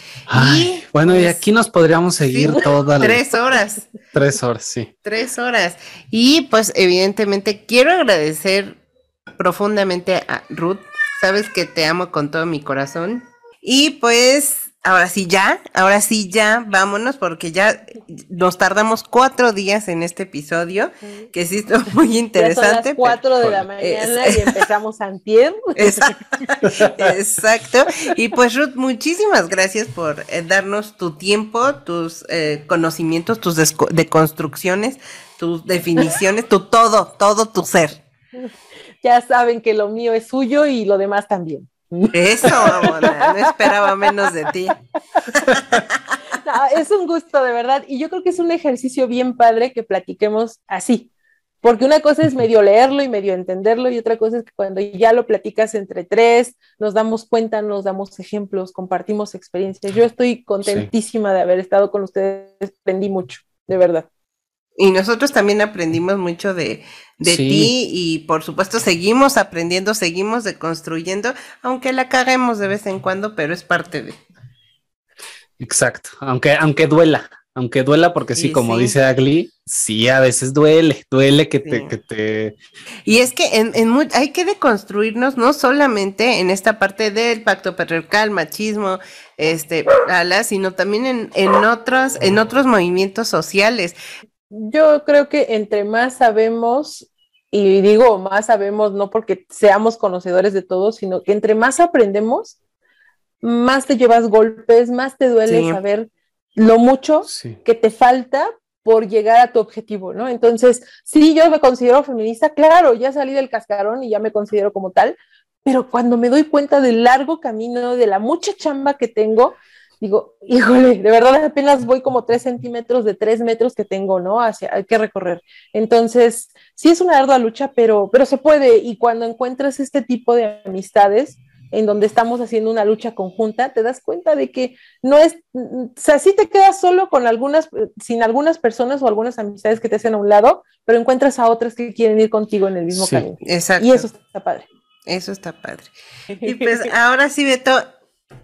y, bueno, y pues, aquí nos podríamos seguir todas Tres horas. Tres horas, sí. Tres horas. Y pues evidentemente quiero agradecer profundamente a Ruth. Sabes que te amo con todo mi corazón. Y pues Ahora sí ya, ahora sí ya, vámonos porque ya nos tardamos cuatro días en este episodio, que sí estuvo muy interesante. Ya son las cuatro de la mañana y empezamos a Exacto, exacto. Y pues Ruth, muchísimas gracias por eh, darnos tu tiempo, tus eh, conocimientos, tus deconstrucciones, tus definiciones, tu todo, todo tu ser. Ya saben que lo mío es suyo y lo demás también. Eso, no esperaba menos de ti. es un gusto, de verdad. Y yo creo que es un ejercicio bien padre que platiquemos así. Porque una cosa es medio leerlo y medio entenderlo, y otra cosa es que cuando ya lo platicas entre tres, nos damos cuenta, nos damos ejemplos, compartimos experiencias. Yo estoy contentísima de haber estado con ustedes, aprendí mucho, de verdad. Y nosotros también aprendimos mucho de, ti y por supuesto seguimos aprendiendo, seguimos deconstruyendo, aunque la caguemos de vez en cuando, pero es parte de. Exacto, aunque, aunque duela, aunque duela porque sí, como dice Agli, sí, a veces duele, duele que, te, que te... Y es que en, en hay que deconstruirnos no solamente en esta parte del pacto patriarcal, machismo, este, ala, sino también en, en, otros, en otros movimientos sociales yo creo que entre más sabemos, y digo más sabemos no porque seamos conocedores de todo, sino que entre más aprendemos, más te llevas golpes, más te duele saber lo mucho que te falta por llegar a tu objetivo, ¿no? Entonces, sí, yo me considero feminista, claro, ya salí del cascarón y ya me considero como tal, pero cuando me doy cuenta del largo camino, de la mucha chamba que tengo, digo, híjole, de verdad apenas voy como tres centímetros de tres metros que tengo, ¿no? Hacia, hay que recorrer. Entonces, sí es una ardua lucha, pero, pero se puede. Y cuando encuentras este tipo de amistades, en donde estamos haciendo una lucha conjunta, te das cuenta de que no es, o sea, sí te quedas solo con algunas, sin algunas personas o algunas amistades que te hacen a un lado, pero encuentras a otras que quieren ir contigo en el mismo camino. Exacto. Y eso está padre. Eso está padre. Y pues ahora sí, Beto,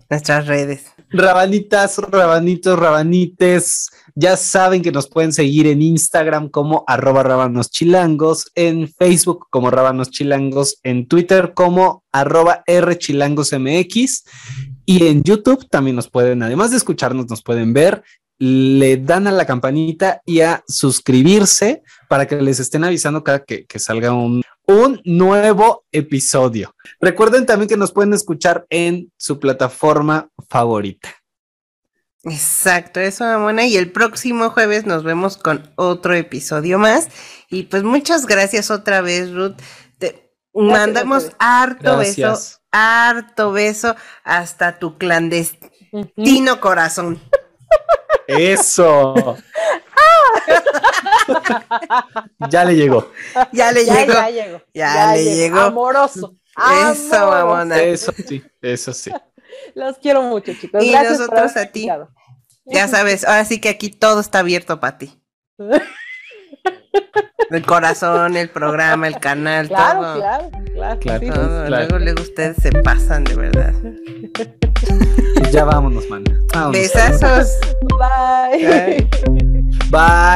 Nuestras redes. Rabanitas, rabanitos, rabanites, ya saben que nos pueden seguir en Instagram como arroba rabanos chilangos, en Facebook como rabanos chilangos, en Twitter como arroba rchilangosmx y en YouTube también nos pueden, además de escucharnos, nos pueden ver le dan a la campanita y a suscribirse para que les estén avisando cada que, que salga un, un, nuevo episodio. Recuerden también que nos pueden escuchar en su plataforma favorita. Exacto, eso, Mamona. Y el próximo jueves nos vemos con otro episodio más. Y pues muchas gracias otra vez, Ruth. Te mandamos harto beso, harto beso hasta tu clandestino corazón. Eso. ya le llegó. Ya le llegó. Ya, llegó. Ya, le llegó. Amoroso. Eso, mamona. Eso sí, eso sí. Los quiero mucho, chicos. Y nosotros a ti. Ya sabes, ahora sí que aquí todo está abierto para ti. El corazón, el programa, el canal, claro, todo. Claro, claro, claro. todo. Luego, luego ustedes se pasan de verdad. Ya vámonos, man. Vámonos. Besazos. Bye. Bye. Bye.